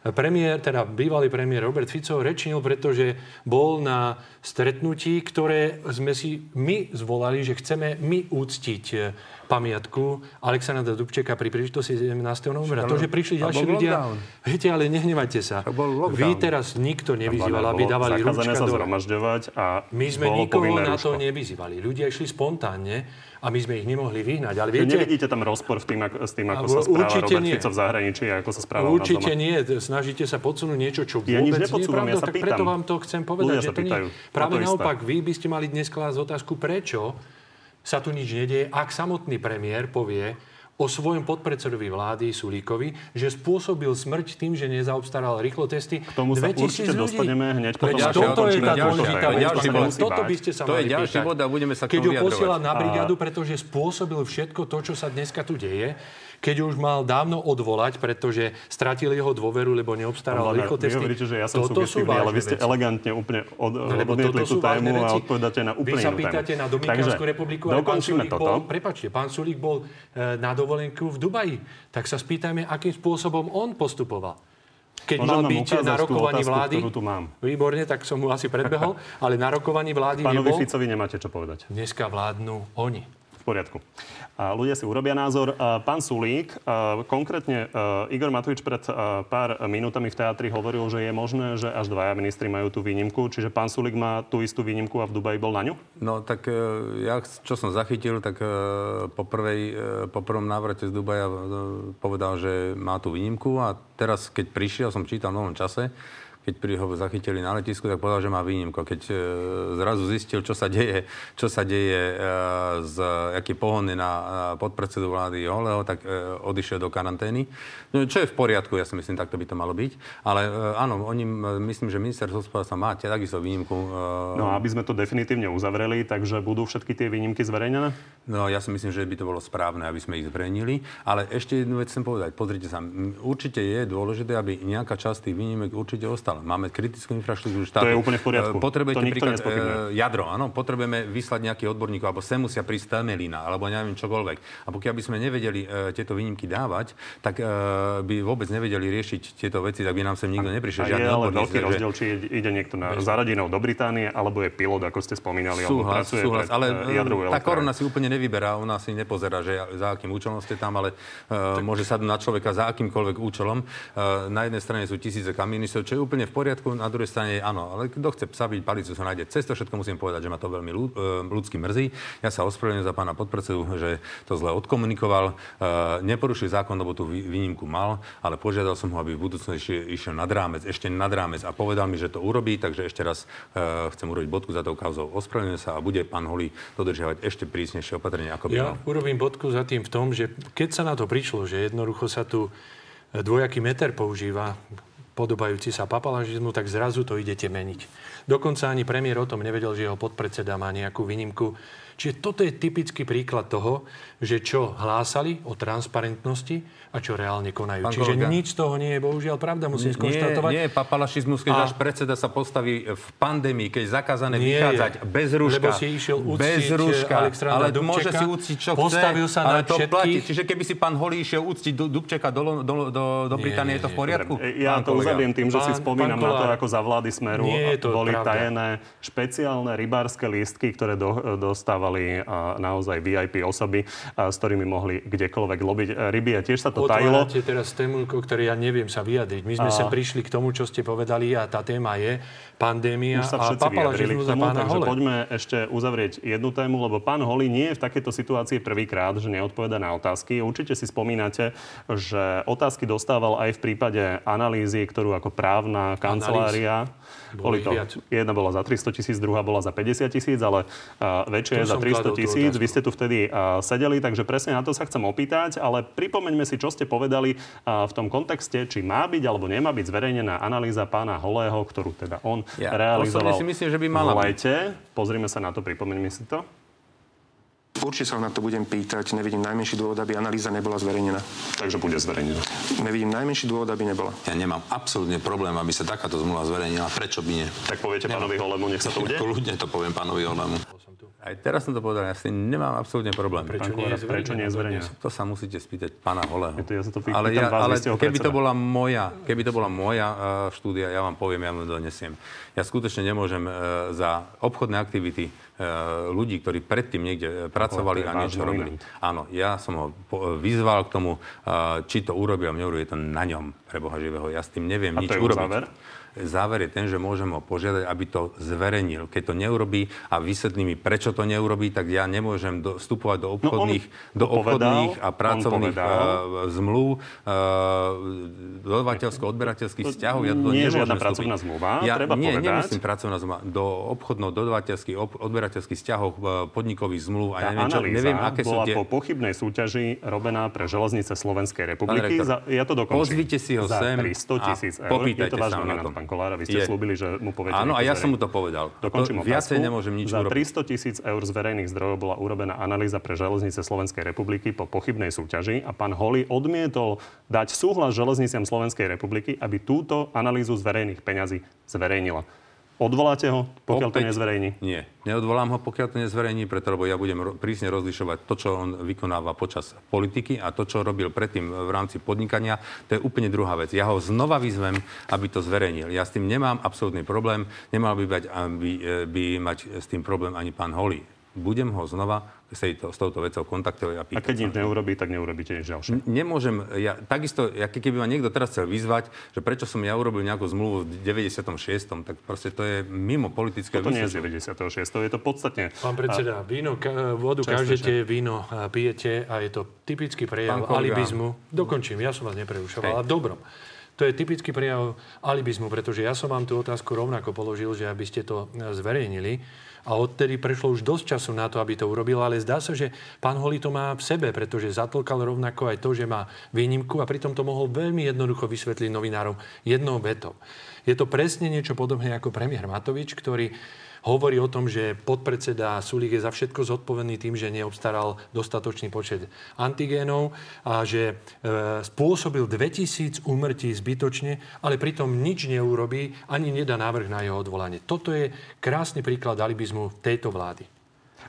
Premiér, teda bývalý premiér Robert Fico rečnil, pretože bol na stretnutí, ktoré sme si my zvolali, že chceme my úctiť pamiatku Alexandra Dubčeka pri príležitosti 17. novembra. To, že prišli ďalší ľudia... Viete, ale nehnevajte sa. Vy teraz nikto nevyzýval, aby dávali rúčka sa zhromažďovať a My sme nikoho na to nevyzývali. Ľudia išli spontánne a my sme ich nemohli vyhnať. Ale viete, nevidíte tam rozpor v tým, ako, s tým, ako sa správa Robert nie. Fico v zahraničí a ako sa správa Určite nie. Snažíte sa podsunúť niečo, čo vôbec ja nič nie je pravda, ja tak preto vám to chcem povedať, že to nie. Práve naopak, vy by ste mali dnes klásť otázku, prečo sa tu nič nedieje, ak samotný premiér povie o svojom podpredsedovi vlády Sulíkovi, že spôsobil smrť tým, že nezaobstaral rýchlo testy. K tomu sa určite ľudí. dostaneme hneď potom. Toto je tá dôležitá vec. Toto by ste sa to je ďalší bod a budeme sa Keď ho posiela na brigádu, pretože spôsobil všetko to, čo sa dneska tu deje, keď už mal dávno odvolať, pretože stratil jeho dôveru, lebo neobstaral rýchlo testy. Vy hovoríte, že ja som toto subjektívny, ale vy ste veci. elegantne úplne od, no, odmietli tú tému a odpovedáte na úplne Vy sa pýtate na Dominikánsku republiku, ale pán Sulík toto. bol, prepačte, pán Sulík bol e, na dovolenku v Dubaji. Tak sa spýtajme, akým spôsobom on postupoval keď mal byť na rokovaní otázku, vlády. tu mám. Výborne, tak som mu asi predbehol, ale na rokovaní vlády Pánovi nebol. Ficovi nemáte čo povedať. Dneska vládnu oni. Poriadku ľudia si urobia názor. Pán Sulík, konkrétne Igor Matovič pred pár minútami v teatri hovoril, že je možné, že až dvaja ministri majú tú výnimku. Čiže pán Sulík má tú istú výnimku a v Dubaji bol na ňu? No tak e, ja, čo som zachytil, tak e, po, prvej, e, po prvom návrate z Dubaja povedal, že má tú výnimku a teraz, keď prišiel, som čítal v novom čase, keď ho zachytili na letisku, tak povedal, že má výnimku. Keď e, zrazu zistil, čo sa deje, čo sa deje e, z, aký pohon na podpredsedu vlády Holeho, tak e, odišiel do karantény. No, čo je v poriadku, ja si myslím, takto by to malo byť. Ale áno, oni, myslím, že ministerstvo hospodárstva má takisto výnimku. No a aby sme to definitívne uzavreli, takže budú všetky tie výnimky zverejnené? No ja si myslím, že by to bolo správne, aby sme ich zverejnili. Ale ešte jednu vec chcem povedať. Pozrite sa, určite je dôležité, aby nejaká časť tých výnimek určite ostala dostal. Máme kritickú infraštruktúru štátu. To je úplne v poriadku. E, Potrebujete to príklad e, jadro, áno, potrebujeme vyslať nejaký odborníkov, alebo sem musia prísť Temelina, alebo neviem čokoľvek. A pokiaľ by sme nevedeli e, tieto výnimky dávať, tak e, by vôbec nevedeli riešiť tieto veci, tak by nám sem nikto neprišiel. A je ale odborník, veľký rozdiel, či ide- niekto na zaradinou do Británie, alebo je pilot, ako ste spomínali, Súhlas, pracuje súhlas, pred ale jadrovú tá korona si úplne nevyberá, ona si nepozerá, že za akým účelom ste tam, ale uh, môže sadnúť na človeka za akýmkoľvek účelom. Uh, na jednej strane sú tisíce kamionistov, čo je úplne v poriadku, na druhej strane áno, ale kto chce psa byť, palicu sa nájde. Cez to všetko musím povedať, že ma to veľmi uh, ľudsky mrzí. Ja sa ospravedlňujem za pána podpredsedu, že to zle odkomunikoval. Uh, neporušil zákon, lebo tú vý- výnimku mal, ale požiadal som ho, aby v budúcnosti išiel nad rámec, ešte nad rámec a povedal mi, že to urobí, takže ešte raz uh, chcem urobiť bodku za tou kauzou. Ospravedlňujem sa a bude pán Holý dodržiavať ešte prísnejšie opatrenia, ako by Ja mal. urobím bodku za tým v tom, že keď sa na to prišlo, že jednoducho sa tu dvojaký meter používa, podobajúci sa papalažizmu, tak zrazu to idete meniť. Dokonca ani premiér o tom nevedel, že jeho podpredseda má nejakú výnimku. Čiže toto je typický príklad toho, že čo hlásali o transparentnosti a čo reálne konajú. Pán Čiže kolega. nič z toho nie je bohužiaľ pravda, musím Nie, skonštatovať. nie je papalašizmus, keď A- predseda sa postaví v pandémii, keď je zakázané Nie vychádzať je. bez rúška. Lebo si išiel uctiť, bez rúška. Alexandra ale Dubčeka, môže si uctiť, čo postavil chce. sa ale to všetkých. platí. Čiže keby si pán Holý išiel uctiť Du- Dubčeka do, do, do, do Nie, Británie, nie, je to v poriadku? Ja Pán to uzavriem tým, že si Pán- spomínam pán na to, ako za vlády Smeru Nie je to boli pravda. tajené špeciálne rybárske lístky, ktoré do, dostávali a, naozaj VIP osoby, a, s ktorými mohli kdekoľvek lobiť e, ryby. A tiež sa to tajilo. Otvárate teraz tému, o ktorej ja neviem sa vyjadriť. My sme A- sem prišli k tomu, čo ste povedali a tá téma je pandémia Už sa a papalažizmus za pána takže Hole. poďme ešte uzavrieť jednu tému, lebo pán Holý nie je v takejto situácii prvýkrát, že neodpoveda na otázky. Určite si spomínate, že otázky dostával aj v prípade analýzy, ktorú ako právna kancelária... Bolo Boli to, viac. jedna bola za 300 tisíc, druhá bola za 50 tisíc, ale uh, väčšia je za som 300 kladol tú tisíc. Vy ste tu vtedy uh, sedeli, takže presne na to sa chcem opýtať, ale pripomeňme si, čo ste povedali uh, v tom kontexte, či má byť alebo nemá byť zverejnená analýza pána Holého, ktorú teda on Ja realizoval osobne si myslím, že by mala v byť. Pozrime sa na to, pripomeňme si to. Určite sa na to budem pýtať. Nevidím najmenší dôvod, aby analýza nebola zverejnená. Takže bude zverejnená. Nevidím najmenší dôvod, aby nebola. Ja nemám absolútne problém, aby sa takáto zmluva zverejnila. Prečo by nie? Tak poviete pánovi Holemu, nech sa to udeje. Kľudne to poviem pánovi Olemu. Aj teraz som to povedal, ja s tým nemám absolútne problém. Prečo nie je prečo nie je? To sa musíte spýtať pána Holého. Je to- ja sa to pýtam ale vás, ale keby to bola moja, keby to bola moja uh, štúdia, ja vám poviem, ja vám donesiem. Ja skutočne nemôžem uh, za obchodné aktivity uh, ľudí, ktorí predtým niekde pracovali a niečo robili. Áno, ja som ho po, vyzval k tomu, uh, či to urobí a neurobí, je to na ňom, pre Boha živého. Ja s tým neviem A nič to je už urobiť. záver? Záver je ten, že môžem ho požiadať, aby to zverejnil. Keď to neurobí a vysvetlí mi, prečo to neurobí, tak ja nemôžem do, vstupovať do obchodných, do No to povedal, obchodných a on pracovných povedal. uh, zmluv, uh, dodavateľsko-odberateľských vzťahov. Ja do toho Nie je žiadna pracovná zmluva, ja, treba nie, povedať. nemyslím pracovná zmluva. Do obchodno-dodavateľských, ob, odberateľských vzťahov, uh, podnikových zmluv a Tá neviem, čo, neviem, aké sú bola tie... po pochybnej súťaži robená pre železnice Slovenskej republiky. rektor, Za, ja to dokončím. pozvite si ho Za sem 300 tisíc a eur. Popýtajte to sa ho na nominant, to. Pán Kolára. Vy ste Je. slúbili, že mu poviete. Áno, a ja som mu to povedal. Dokončím To- viacej nemôžem nič Za urobiť. 300 tisíc eur z verejných zdrojov bola urobená analýza pre železnice Slovenskej republiky po pochybnej súťaži a pán Holý odmietol dať súhlas železniciam Slovenskej republiky, aby túto analýzu z verejných peňazí zverejnila. Odvoláte ho, pokiaľ to Opäť- nezverejní? Nie, neodvolám ho, pokiaľ to nezverejní, preto lebo ja budem ro- prísne rozlišovať to, čo on vykonáva počas politiky a to, čo robil predtým v rámci podnikania, to je úplne druhá vec. Ja ho znova vyzvem, aby to zverejnil. Ja s tým nemám absolútny problém, nemal by, bať, by, e, by mať s tým problém ani pán Holý. Budem ho znova s, tejto, s touto vecou kontaktovať a A pýtať keď sa. nič neurobí, tak neurobíte nič ďalšie. Nemôžem, ja, takisto, ja, keby ma niekto teraz chcel vyzvať, že prečo som ja urobil nejakú zmluvu v 96., tak proste to je mimo politického Toto nie je z vysvetlenia. 96. Je to podstatne... Pán predseda, víno, ka- vodu kážete, víno a pijete a je to typický prejav alibizmu. Dokončím, ja som vás neprerušoval, ale dobrom. To je typický prejav alibizmu, pretože ja som vám tú otázku rovnako položil, že aby ste to e, zverejnili. A odtedy prešlo už dosť času na to, aby to urobil, ale zdá sa, že pán Holý to má v sebe, pretože zatlkal rovnako aj to, že má výnimku a pritom to mohol veľmi jednoducho vysvetliť novinárom jednou vetou. Je to presne niečo podobné ako premiér Matovič, ktorý hovorí o tom, že podpredseda Sulík je za všetko zodpovedný tým, že neobstaral dostatočný počet antigénov a že e, spôsobil 2000 úmrtí zbytočne, ale pritom nič neurobí, ani nedá návrh na jeho odvolanie. Toto je krásny príklad alibizmu tejto vlády.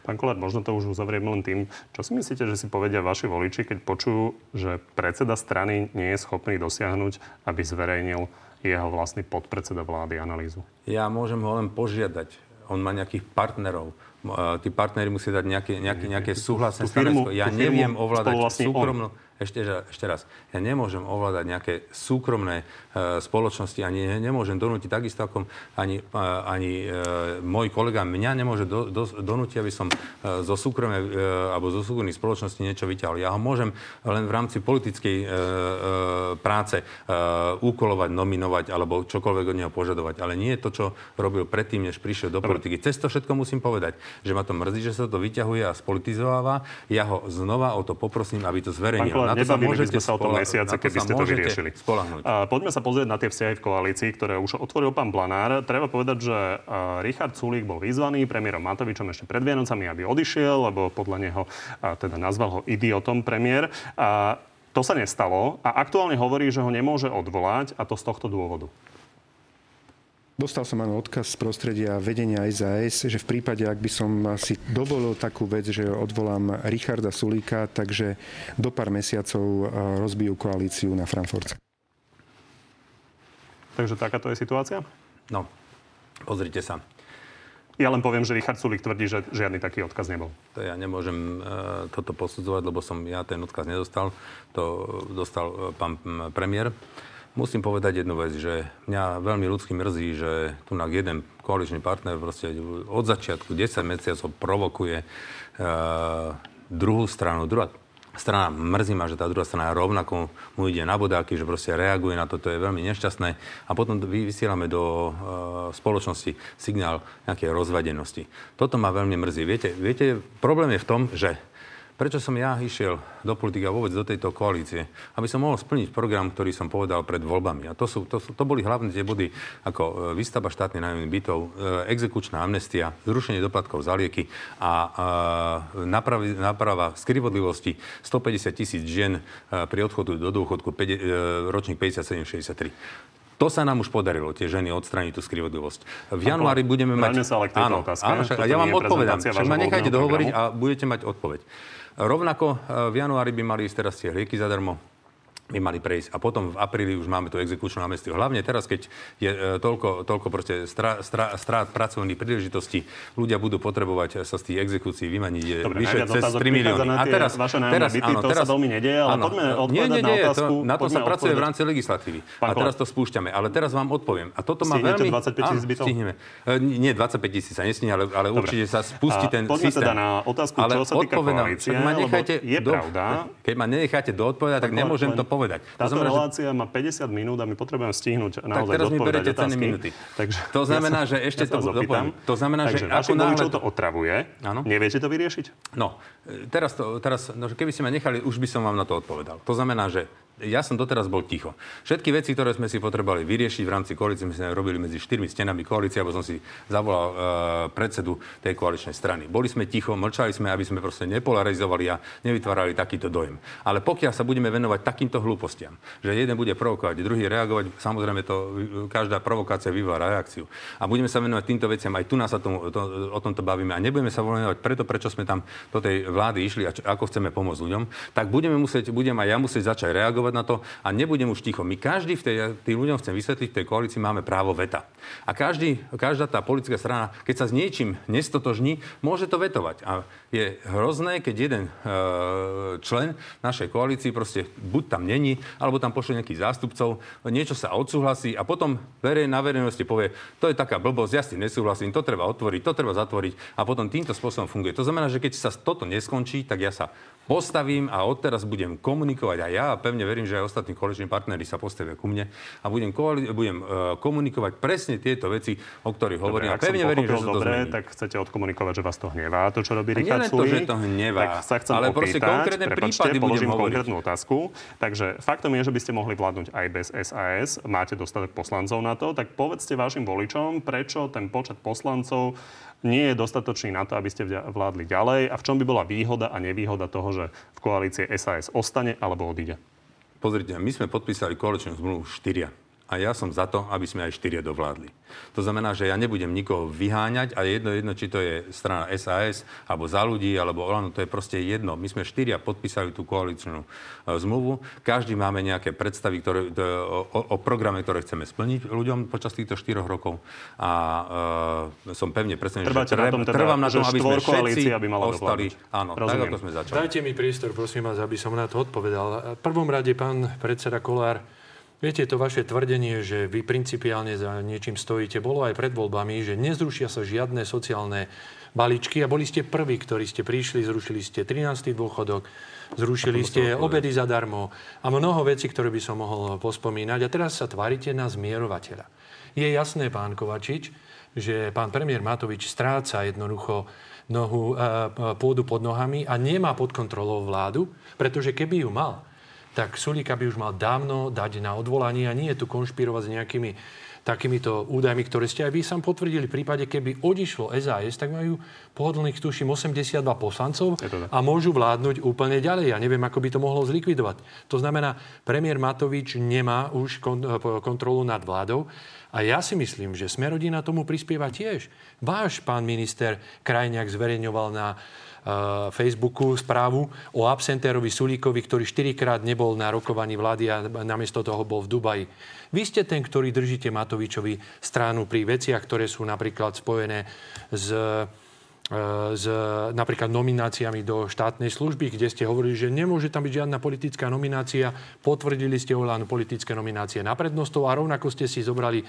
Pán Kolár, možno to už uzavriem len tým, čo si myslíte, že si povedia vaši voliči, keď počujú, že predseda strany nie je schopný dosiahnuť, aby zverejnil jeho vlastný podpredseda vlády analýzu? Ja môžem ho len požiadať. On má nejakých partnerov. Tí partnery musí dať nejaké, nejaké, nejaké súhlasné stanovisko. Ja neviem ovládať súkromnú... On ešte, ešte raz, ja nemôžem ovládať nejaké súkromné e, spoločnosti, ani nemôžem donútiť takisto ako ani, e, ani e, môj kolega mňa nemôže do, do, donútiť, aby som e, zo súkromnej e, alebo zo súkromných spoločností niečo vyťahol. Ja ho môžem len v rámci politickej e, e, práce e, úkolovať, nominovať alebo čokoľvek od neho požadovať. Ale nie je to, čo robil predtým, než prišiel do politiky. Cez to všetko musím povedať, že ma to mrzí, že sa to vyťahuje a spolitizováva. Ja ho znova o to poprosím, aby to zverejnil na to nebavili by sme sa o tom mesiace, keby ste to vyriešili. A poďme sa pozrieť na tie vzťahy v koalícii, ktoré už otvoril pán Blanár. Treba povedať, že Richard Sulík bol vyzvaný premiérom Matovičom ešte pred Vienocami, aby odišiel, lebo podľa neho teda nazval ho idiotom premiér. To sa nestalo a aktuálne hovorí, že ho nemôže odvolať a to z tohto dôvodu. Dostal som áno odkaz z prostredia vedenia SAS, že v prípade, ak by som si dovolil takú vec, že odvolám Richarda Sulíka, takže do pár mesiacov e, rozbijú koalíciu na Frankfurte. Takže takáto je situácia? No, pozrite sa. Ja len poviem, že Richard Sulík tvrdí, že žiadny taký odkaz nebol. To ja nemôžem e, toto posudzovať, lebo som ja ten odkaz nedostal. To dostal e, pán premiér. Musím povedať jednu vec, že mňa veľmi ľudsky mrzí, že tu na jeden koaličný partner proste od začiatku 10 mesiacov provokuje e, druhú stranu. Druhá strana, mrzí ma, že tá druhá strana rovnako mu ide na bodáky, že proste reaguje na to, to je veľmi nešťastné. A potom vysielame do e, spoločnosti signál nejakej rozvadenosti. Toto ma veľmi mrzí. Viete, viete, problém je v tom, že Prečo som ja išiel do politiky a vôbec do tejto koalície? Aby som mohol splniť program, ktorý som povedal pred voľbami. A to, sú, to, sú, to boli hlavne tie body ako e, výstava štátnych nájomných bytov, e, exekučná amnestia, zrušenie doplatkov za lieky a e, naprava, naprava skrivodlivosti 150 tisíc žien pri odchodu do dôchodku ročník 57-63. To sa nám už podarilo, tie ženy odstrániť tú skrivodlivosť. V januári budeme mať... sa ale k áno, otázke. Áno, však, ja vám odpovedám. Však ma nechajte dohovoriť a budete mať odpoveď. Rovnako e, v januári by mali ísť teraz tie lieky zadarmo by mali prejsť. A potom v apríli už máme tú exekučnú amnestiu. Hlavne teraz, keď je e, toľko, toľko proste strát, strát, strát pracovných príležitostí, ľudia budú potrebovať sa z tých exekúcií vymaniť e, Dobre, vyše cez 3 milióny. A teraz, vaše teraz, byty, áno, to teraz, sa veľmi nedieje, ale áno, poďme nie, nie, nie, na otázku. To, na to sa pracuje v rámci legislatívy. Pán a teraz to spúšťame. Ale teraz vám odpoviem. A toto má veľmi... 25 tisíc bytov? Stihneme. E, nie, 25 tisíc sa nestíne, ale, ale určite sa spustí ten systém. Poďme teda na otázku, čo sa týka koalície, je pravda. Keď ma nenecháte doodpovedať, tak nemôžem to povedať. To znamená, relácia má 50 minút a my potrebujeme stihnúť naozaj tak teraz mi berete ceny minúty. Takže to znamená, že ešte ja to dopoviem. To znamená, Takže že ako náhle... to otravuje, ano? neviete to vyriešiť? No, teraz, to, teraz no, keby ste ma nechali, už by som vám na to odpovedal. To znamená, že ja som doteraz bol ticho. Všetky veci, ktoré sme si potrebovali vyriešiť v rámci koalície, sme robili medzi štyrmi stenami koalície, alebo som si zavolal uh, predsedu tej koaličnej strany. Boli sme ticho, mlčali sme, aby sme proste nepolarizovali a nevytvárali takýto dojem. Ale pokiaľ sa budeme venovať takýmto hlúpostiam, že jeden bude provokovať, druhý reagovať, samozrejme to každá provokácia vyvára reakciu. A budeme sa venovať týmto veciam, aj tu nás sa tomu, to, o tomto bavíme a nebudeme sa venovať preto, prečo sme tam do tej vlády išli a čo, ako chceme pomôcť ľuďom, tak budeme musieť, budem aj ja musieť začať reagovať reagovať na to a nebudem už ticho. My každý v tej, tým ľuďom chcem vysvetliť, v tej koalícii máme právo veta. A každý, každá tá politická strana, keď sa s niečím nestotožní, môže to vetovať. A je hrozné, keď jeden e, člen našej koalícii proste buď tam není, alebo tam pošle nejakých zástupcov, niečo sa odsúhlasí a potom verej, na verejnosti povie, to je taká blbosť, ja s tým nesúhlasím, to treba otvoriť, to treba zatvoriť a potom týmto spôsobom funguje. To znamená, že keď sa toto neskončí, tak ja sa postavím a odteraz budem komunikovať aj ja a pevne verím, že aj ostatní koaliční partnery sa postavia ku mne a budem, koali- budem uh, komunikovať presne tieto veci, o ktorých hovorím. Dobre, a pevne verím, že sa to dobre, zmení. tak chcete odkomunikovať, že vás to hnevá, to, čo robí Richard nielen to, že to hnevá, tak sa chcem ale opýtať, proste konkrétne prípady budem hovoriť. konkrétnu otázku. Takže faktom je, že by ste mohli vládnuť aj bez SAS, máte dostatok poslancov na to, tak povedzte vašim voličom, prečo ten počet poslancov nie je dostatočný na to, aby ste vládli ďalej a v čom by bola výhoda a nevýhoda toho, že v koalície SAS ostane alebo odíde. Pozrite, my sme podpísali koaličnú zmluvu štyria. A ja som za to, aby sme aj štyria dovládli. To znamená, že ja nebudem nikoho vyháňať a jedno, jedno, či to je strana SAS, alebo za ľudí, alebo Olano, to je proste jedno. My sme štyria podpísali tú koaličnú e, zmluvu. Každý máme nejaké predstavy ktoré, to, o, o programe, ktoré chceme splniť ľuďom počas týchto štyroch rokov. A e, som pevne presvedčený, že na tom teda, trvám na tom, aby sme všetci štvorkoalícia by mala ostali. dovládnuť. Áno, tak Rozumiem. ako sme začali. Dajte mi priestor, prosím vás, aby som na to odpovedal. V prvom rade, pán predseda Kolár, viete, to vaše tvrdenie, že vy principiálne za niečím stojíte, bolo aj pred voľbami, že nezrušia sa žiadne sociálne balíčky a boli ste prví, ktorí ste prišli, zrušili ste 13. dôchodok, zrušili ste obedy zadarmo a mnoho vecí, ktoré by som mohol pospomínať. A teraz sa tvárite na zmierovateľa. Je jasné, pán Kovačič, že pán premiér Matovič stráca jednoducho nohu, e, pôdu pod nohami a nemá pod kontrolou vládu, pretože keby ju mal, tak Sulíka by už mal dávno dať na odvolanie a nie je tu konšpirovať s nejakými takýmito údajmi, ktoré ste aj vy sám potvrdili. V prípade, keby odišlo SAS, tak majú pohodlných, tuším, 82 poslancov a môžu vládnuť úplne ďalej. Ja neviem, ako by to mohlo zlikvidovať. To znamená, premiér Matovič nemá už kon- kontrolu nad vládou. A ja si myslím, že Smerodina tomu prispieva tiež. Váš pán minister Krajňák zverejňoval na Facebooku správu o absentérovi Sulíkovi, ktorý štyrikrát nebol na rokovaní vlády a namiesto toho bol v Dubaji. Vy ste ten, ktorý držíte Matovičovi stranu pri veciach, ktoré sú napríklad spojené s s napríklad nomináciami do štátnej služby, kde ste hovorili, že nemôže tam byť žiadna politická nominácia. Potvrdili ste Olano politické nominácie na prednostov a rovnako ste si zobrali e,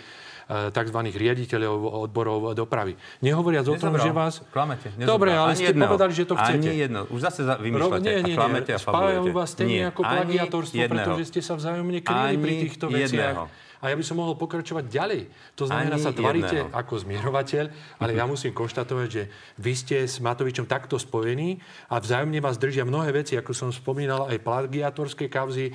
tzv. riaditeľov odborov dopravy. Nehovoriac o tom, Nezobral. že vás... Klamete. nezobral. Dobre, ale Ani ste jedného. povedali, že to chcete. Ani jedno. Už zase za- Ro- vymýšľate nie, nie, a klamete a Spájajú vás témy ako plagiatorstvo, pretože ste sa vzájomne kryli pri týchto veciach. jedného. A ja by som mohol pokračovať ďalej. To znamená, Ani sa tvaríte jedného. ako zmierovateľ, ale ja musím konštatovať, že vy ste s Matovičom takto spojení a vzájomne vás držia mnohé veci, ako som spomínal, aj plagiatorské kauzy, e,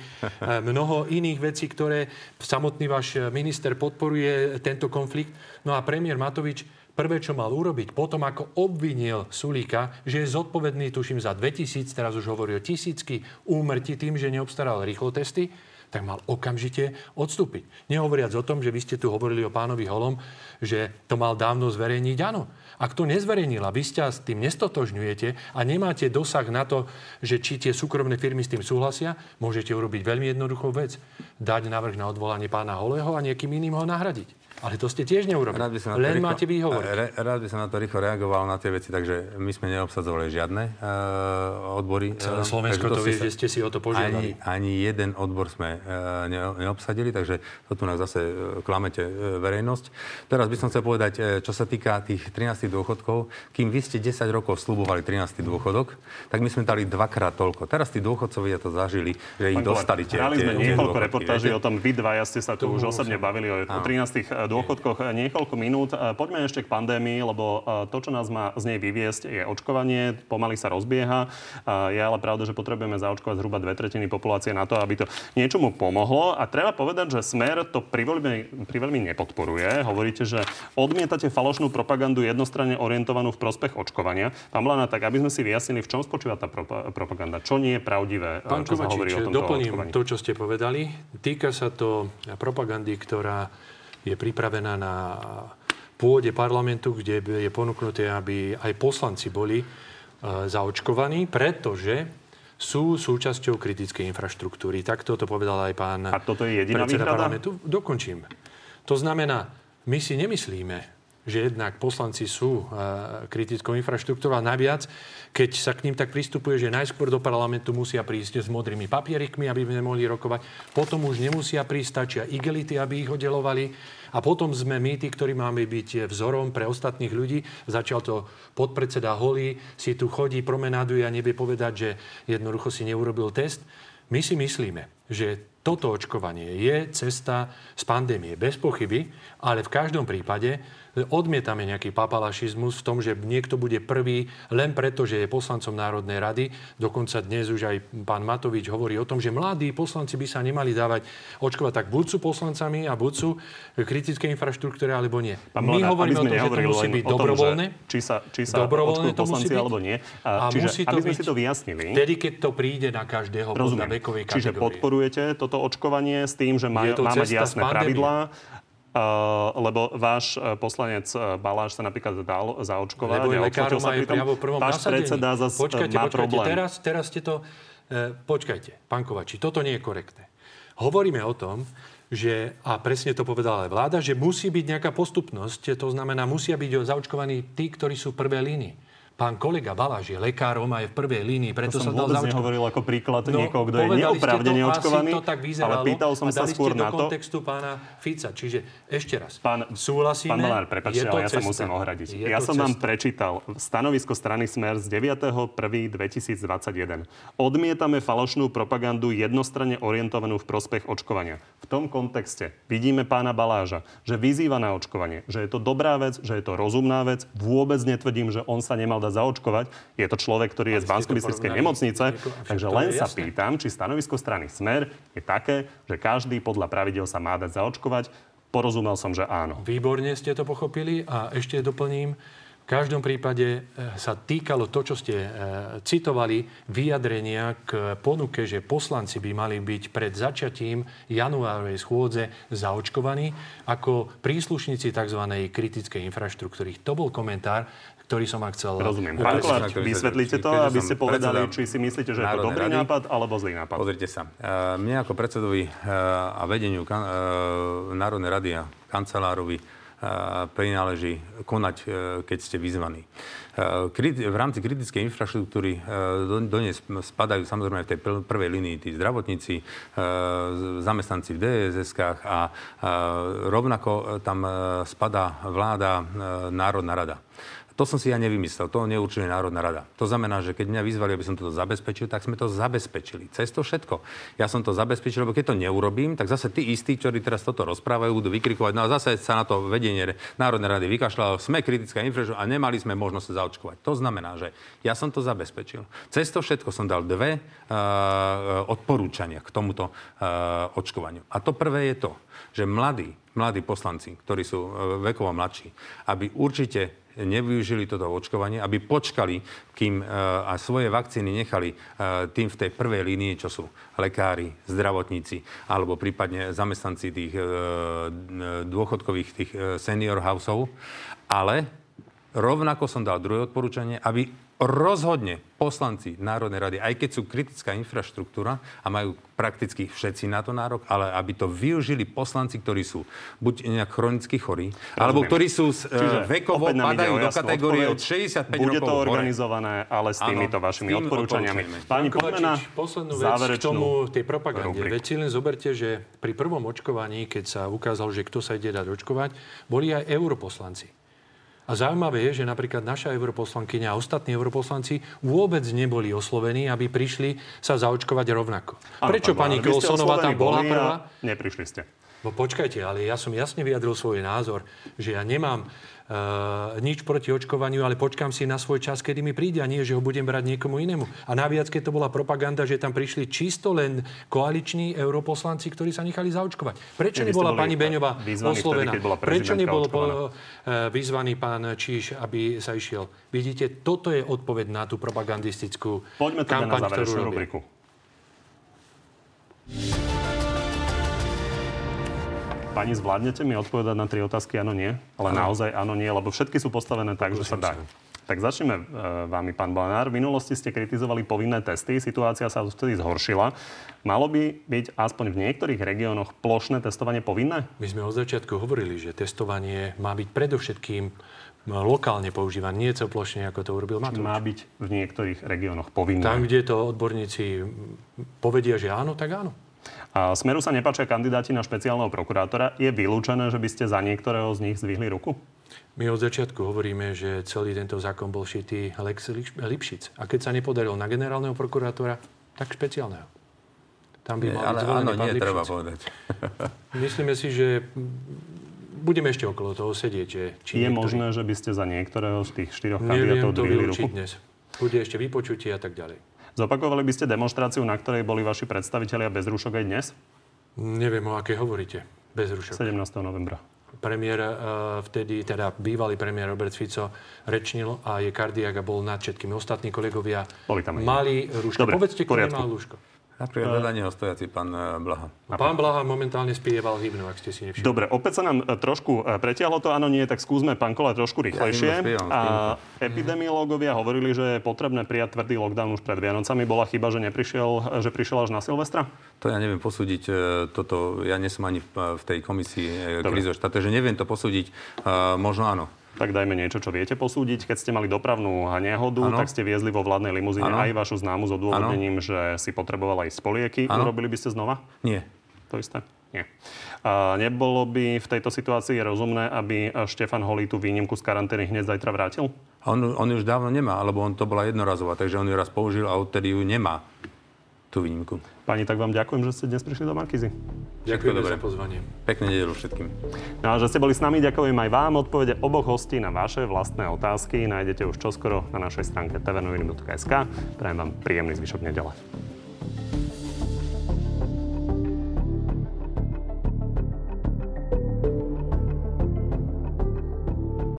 mnoho iných vecí, ktoré samotný váš minister podporuje tento konflikt. No a premiér Matovič prvé, čo mal urobiť, potom ako obvinil Sulíka, že je zodpovedný, tuším, za 2000, teraz už hovorí o tisícky úmrtí tým, že neobstaral rýchlotesty, tak mal okamžite odstúpiť. Nehovoriac o tom, že vy ste tu hovorili o pánovi Holom, že to mal dávno zverejniť. Áno, ak to nezverejnil a vy sa s tým nestotožňujete a nemáte dosah na to, že či tie súkromné firmy s tým súhlasia, môžete urobiť veľmi jednoduchú vec. Dať návrh na odvolanie pána Holého a niekým iným ho nahradiť. Ale to ste tiež neurobili. Rád by som na to Len rýchlo- máte výhovorky. Rád by som na to rýchlo reagoval na tie veci, takže my sme neobsadzovali žiadne uh, odbory. Celé eh, Slovensko takže to vie, ste že ste si o to požiadali. Ani, ani jeden odbor sme uh, ne, neobsadili, takže to tu nás zase uh, klamete uh, verejnosť. Teraz by som chcel povedať, uh, čo sa týka tých 13 dôchodkov, kým vy ste 10 rokov slubovali 13 dôchodok, tak my sme dali dvakrát toľko. Teraz tí dôchodcovia to zažili, že ich Pán dostali tie, Hrali tie, sme tie niekoľko reportáží o tom. Vy dvaja ste sa tu už osobne bavili o, o 13 dôchodkoch eh, niekoľko minút. Eh, Poďme ešte k pandémii, lebo eh, to, čo nás má z nej vyviesť, je očkovanie. Pomaly sa rozbieha. Eh, Je ale pravda, že potrebujeme zaočkovať zhruba dve tretiny populácie na to, aby to niečomu pomohlo. A treba povedať, že Smer to priveľmi, priveľmi nepodporuje. Hovoríte, že odmietate falošnú propagandu jednostranne orientovanú v prospech očkovania. Pán Blana, tak aby sme si vyjasnili, v čom spočíva tá propa- propaganda? Čo nie je pravdivé, Pán čo sa hovorí o Kovačič, doplním očkovaní? to, čo ste povedali. Týka sa to propagandy, ktorá je pripravená na pôde parlamentu, kde je ponúknuté, aby aj poslanci boli e, zaočkovaní, pretože sú súčasťou kritickej infraštruktúry. Takto to povedal aj pán A toto je jediná predseda výhrada? parlamentu. Dokončím. To znamená, my si nemyslíme, že jednak poslanci sú kritickou infraštruktúrou a naviac, keď sa k ním tak pristupuje, že najskôr do parlamentu musia prísť s modrými papierikmi, aby sme mohli rokovať, potom už nemusia prísť, stačia igelity, aby ich oddelovali a potom sme my, tí, ktorí máme byť vzorom pre ostatných ľudí. Začal to podpredseda Holý, si tu chodí, promenáduje a nevie povedať, že jednoducho si neurobil test. My si myslíme, že toto očkovanie je cesta z pandémie, bez pochyby, ale v každom prípade odmietame nejaký papalašizmus v tom, že niekto bude prvý len preto, že je poslancom Národnej rady. Dokonca dnes už aj pán Matovič hovorí o tom, že mladí poslanci by sa nemali dávať očkovať. Tak buď sú poslancami a buď sú kritické infraštruktúre, alebo nie. Pán My Mlada, hovoríme o tom, že to musí byť tom, dobrovoľné. Či sa, či sa dobrovoľné to poslanci byť, alebo nie. A, čiže, musí to aby sme si to vyjasnili. Vtedy, keď to príde na každého podľa vekovej kategórie. Čiže podporujete toto očkovanie s tým, že má, má mať jasné pravidlá lebo váš uh, poslanec uh, Baláš sa napríklad dal zaočkovať. Lebo je lekárom aj priamo v prvom Váš predseda zase počkajte, má počkajte, problém. Teraz, teraz ste to... Uh, počkajte, pán Kovači, toto nie je korektné. Hovoríme o tom, že, a presne to povedala aj vláda, že musí byť nejaká postupnosť, to znamená, musia byť zaočkovaní tí, ktorí sú v prvej línii. Pán kolega Baláš je lekárom a je v prvej línii, preto to som dal zaočkovať. nehovoril ako príklad no, niekoho, kto je neoprávnene očkovaný, to tak vyzeralo, ale pýtal som sa skôr na to... kontextu pána Fica. Čiže ešte raz, pán, súhlasíme, Pán Balár, prepáčte, ale ja sa musím ohradiť. Je ja som cesta. vám prečítal stanovisko strany Smer z 9.1.2021. Odmietame falošnú propagandu jednostranne orientovanú v prospech očkovania. V tom kontexte vidíme pána Baláža, že vyzýva na očkovanie, že je to dobrá vec, že je to rozumná vec. Vôbec netvrdím, že on sa nemal dať zaočkovať. Je to človek, ktorý je z bansko nemocnice. Takže len sa pýtam, či stanovisko strany Smer je také, že každý podľa pravidel sa má dať zaočkovať. Porozumel som, že áno. Výborne ste to pochopili a ešte doplním. V každom prípade e, sa týkalo to, čo ste e, citovali, vyjadrenia k ponuke, že poslanci by mali byť pred začatím januárovej schôdze zaočkovaní ako príslušníci tzv. kritickej infraštruktúry. To bol komentár, ktorý som vám chcel... Rozumiem. Pán Kolár, vysvetlíte to, aby ste povedali, či si myslíte, že je to dobrý rady. nápad alebo zlý nápad. Pozrite sa. Uh, mne ako predsedovi uh, a vedeniu uh, Národnej rady a kancelárovi prináleží konať, keď ste vyzvaní. V rámci kritickej infraštruktúry do nej spadajú samozrejme v tej prvej línii tí zdravotníci, zamestnanci v DSS-kách a rovnako tam spadá vláda, Národná rada. To som si ja nevymyslel, to neurčuje Národná rada. To znamená, že keď mňa vyzvali, aby som toto zabezpečil, tak sme to zabezpečili. Cez to všetko. Ja som to zabezpečil, lebo keď to neurobím, tak zase tí istí, ktorí teraz toto rozprávajú, budú vykrikovať, no a zase sa na to vedenie Národnej rady vykašľalo, sme kritická infraštruktúra a nemali sme možnosť sa zaočkovať. To znamená, že ja som to zabezpečil. Cez to všetko som dal dve uh, odporúčania k tomuto uh, očkovaniu. A to prvé je to, že mladí, mladí poslanci, ktorí sú vekovo mladší, aby určite nevyužili toto očkovanie, aby počkali, kým e, a svoje vakcíny nechali e, tým v tej prvej línii, čo sú lekári, zdravotníci alebo prípadne zamestnanci tých e, dôchodkových tých senior houseov. Ale rovnako som dal druhé odporúčanie, aby rozhodne poslanci Národnej rady, aj keď sú kritická infraštruktúra a majú prakticky všetci na to nárok, ale aby to využili poslanci, ktorí sú buď nejak chronicky chorí, Rozumiem. alebo ktorí sú z, Čiže vekovo padajú do kategórie od 65 Bude rokov to organizované, hore. ale s týmito vašimi tým odporúčaniami. Pani Podmena, poslednú vec k tomu tej propagande. Veď si len zoberte, že pri prvom očkovaní, keď sa ukázalo, že kto sa ide dať očkovať, boli aj europoslanci. A zaujímavé je, že napríklad naša europoslankyňa a ostatní europoslanci vôbec neboli oslovení, aby prišli sa zaočkovať rovnako. Ano, Prečo pán pani Kolsonová tam bola prvá? Neprišli ste. No počkajte, ale ja som jasne vyjadril svoj názor, že ja nemám nič proti očkovaniu, ale počkám si na svoj čas, kedy mi príde a nie, že ho budem brať niekomu inému. A naviac, keď to bola propaganda, že tam prišli čisto len koaliční europoslanci, ktorí sa nechali zaočkovať. Prečo nebola pani Beňová oslovená? Vtedy, Prečo nebol po, uh, vyzvaný pán Číš, aby sa išiel? Vidíte, toto je odpoveď na tú propagandistickú Poďme teda kampaň, na ktorú rubriku. Pani, zvládnete mi odpovedať na tri otázky áno, nie? Ale ano. naozaj áno, nie, lebo všetky sú postavené tak, že sa dá. Tak začneme e, vami, pán Blanár. V minulosti ste kritizovali povinné testy, situácia sa vtedy zhoršila. Malo by byť aspoň v niektorých regiónoch plošné testovanie povinné? My sme od začiatku hovorili, že testovanie má byť predovšetkým lokálne používané, nie celoplošne, ako to urobil Matovič. Má byť v niektorých regiónoch povinné. Tam, kde to odborníci povedia, že áno, tak áno. A Smeru sa nepáčia kandidáti na špeciálneho prokurátora. Je vylúčené, že by ste za niektorého z nich zvihli ruku? My od začiatku hovoríme, že celý tento zákon bol šitý Lex Lipšic. A keď sa nepodaril na generálneho prokurátora, tak špeciálneho. Tam by nie, ale áno, nie Lipšic. treba povedať. Myslíme si, že budeme ešte okolo toho sedieť. Že či Je niektorý... možné, že by ste za niektorého z tých štyroch kandidátov dvihli ruku? dnes. Bude ešte vypočutie a tak ďalej. Zopakovali by ste demonstráciu, na ktorej boli vaši predstavitelia bez rúšok aj dnes? Neviem, o aké hovoríte. Bez rúšok. 17. novembra premiér uh, vtedy, teda bývalý premiér Robert Fico rečnil a je kardiak a bol nad všetkými. Ostatní kolegovia Boli tam mali rúško. Dobre, Povedzte, kto nemal rúško. Napríklad vedľa neho stojaci pán e, Blaha. Pán Blaha momentálne spieval hymnu, ak ste si nevšimli. Dobre, opäť sa nám e, trošku e, pretiahlo to, áno, nie, tak skúsme pán Kola trošku rýchlejšie. Ja spievam, a epidemiológovia hovorili, že je potrebné prijať tvrdý lockdown už pred Vianocami. Bola chyba, že neprišiel, že prišiel až na Silvestra? To ja neviem posúdiť, toto, ja nesom ani v tej komisii krízo štáte, že neviem to posúdiť, možno áno. Tak dajme niečo, čo viete posúdiť. Keď ste mali dopravnú nehodu, ano. tak ste viezli vo vládnej limuzíne ano. aj vašu známu s odôvodnením, že si potrebovala ísť spolieky. Ano. Urobili by ste znova? Nie. To isté? Nie. A nebolo by v tejto situácii rozumné, aby Štefan Holý tú výnimku z karantény hneď zajtra vrátil? On, on už dávno nemá, lebo on to bola jednorazová, takže on ju raz použil a odtedy ju nemá tú výnimku. Pani, tak vám ďakujem, že ste dnes prišli do Markizy. Ďakujem za pozvanie. Pekne nedelu všetkým. No a že ste boli s nami, ďakujem aj vám. Odpovede oboch hostí na vaše vlastné otázky nájdete už čoskoro na našej stránke tvnoviny.sk. Prajem vám príjemný zvyšok nedele.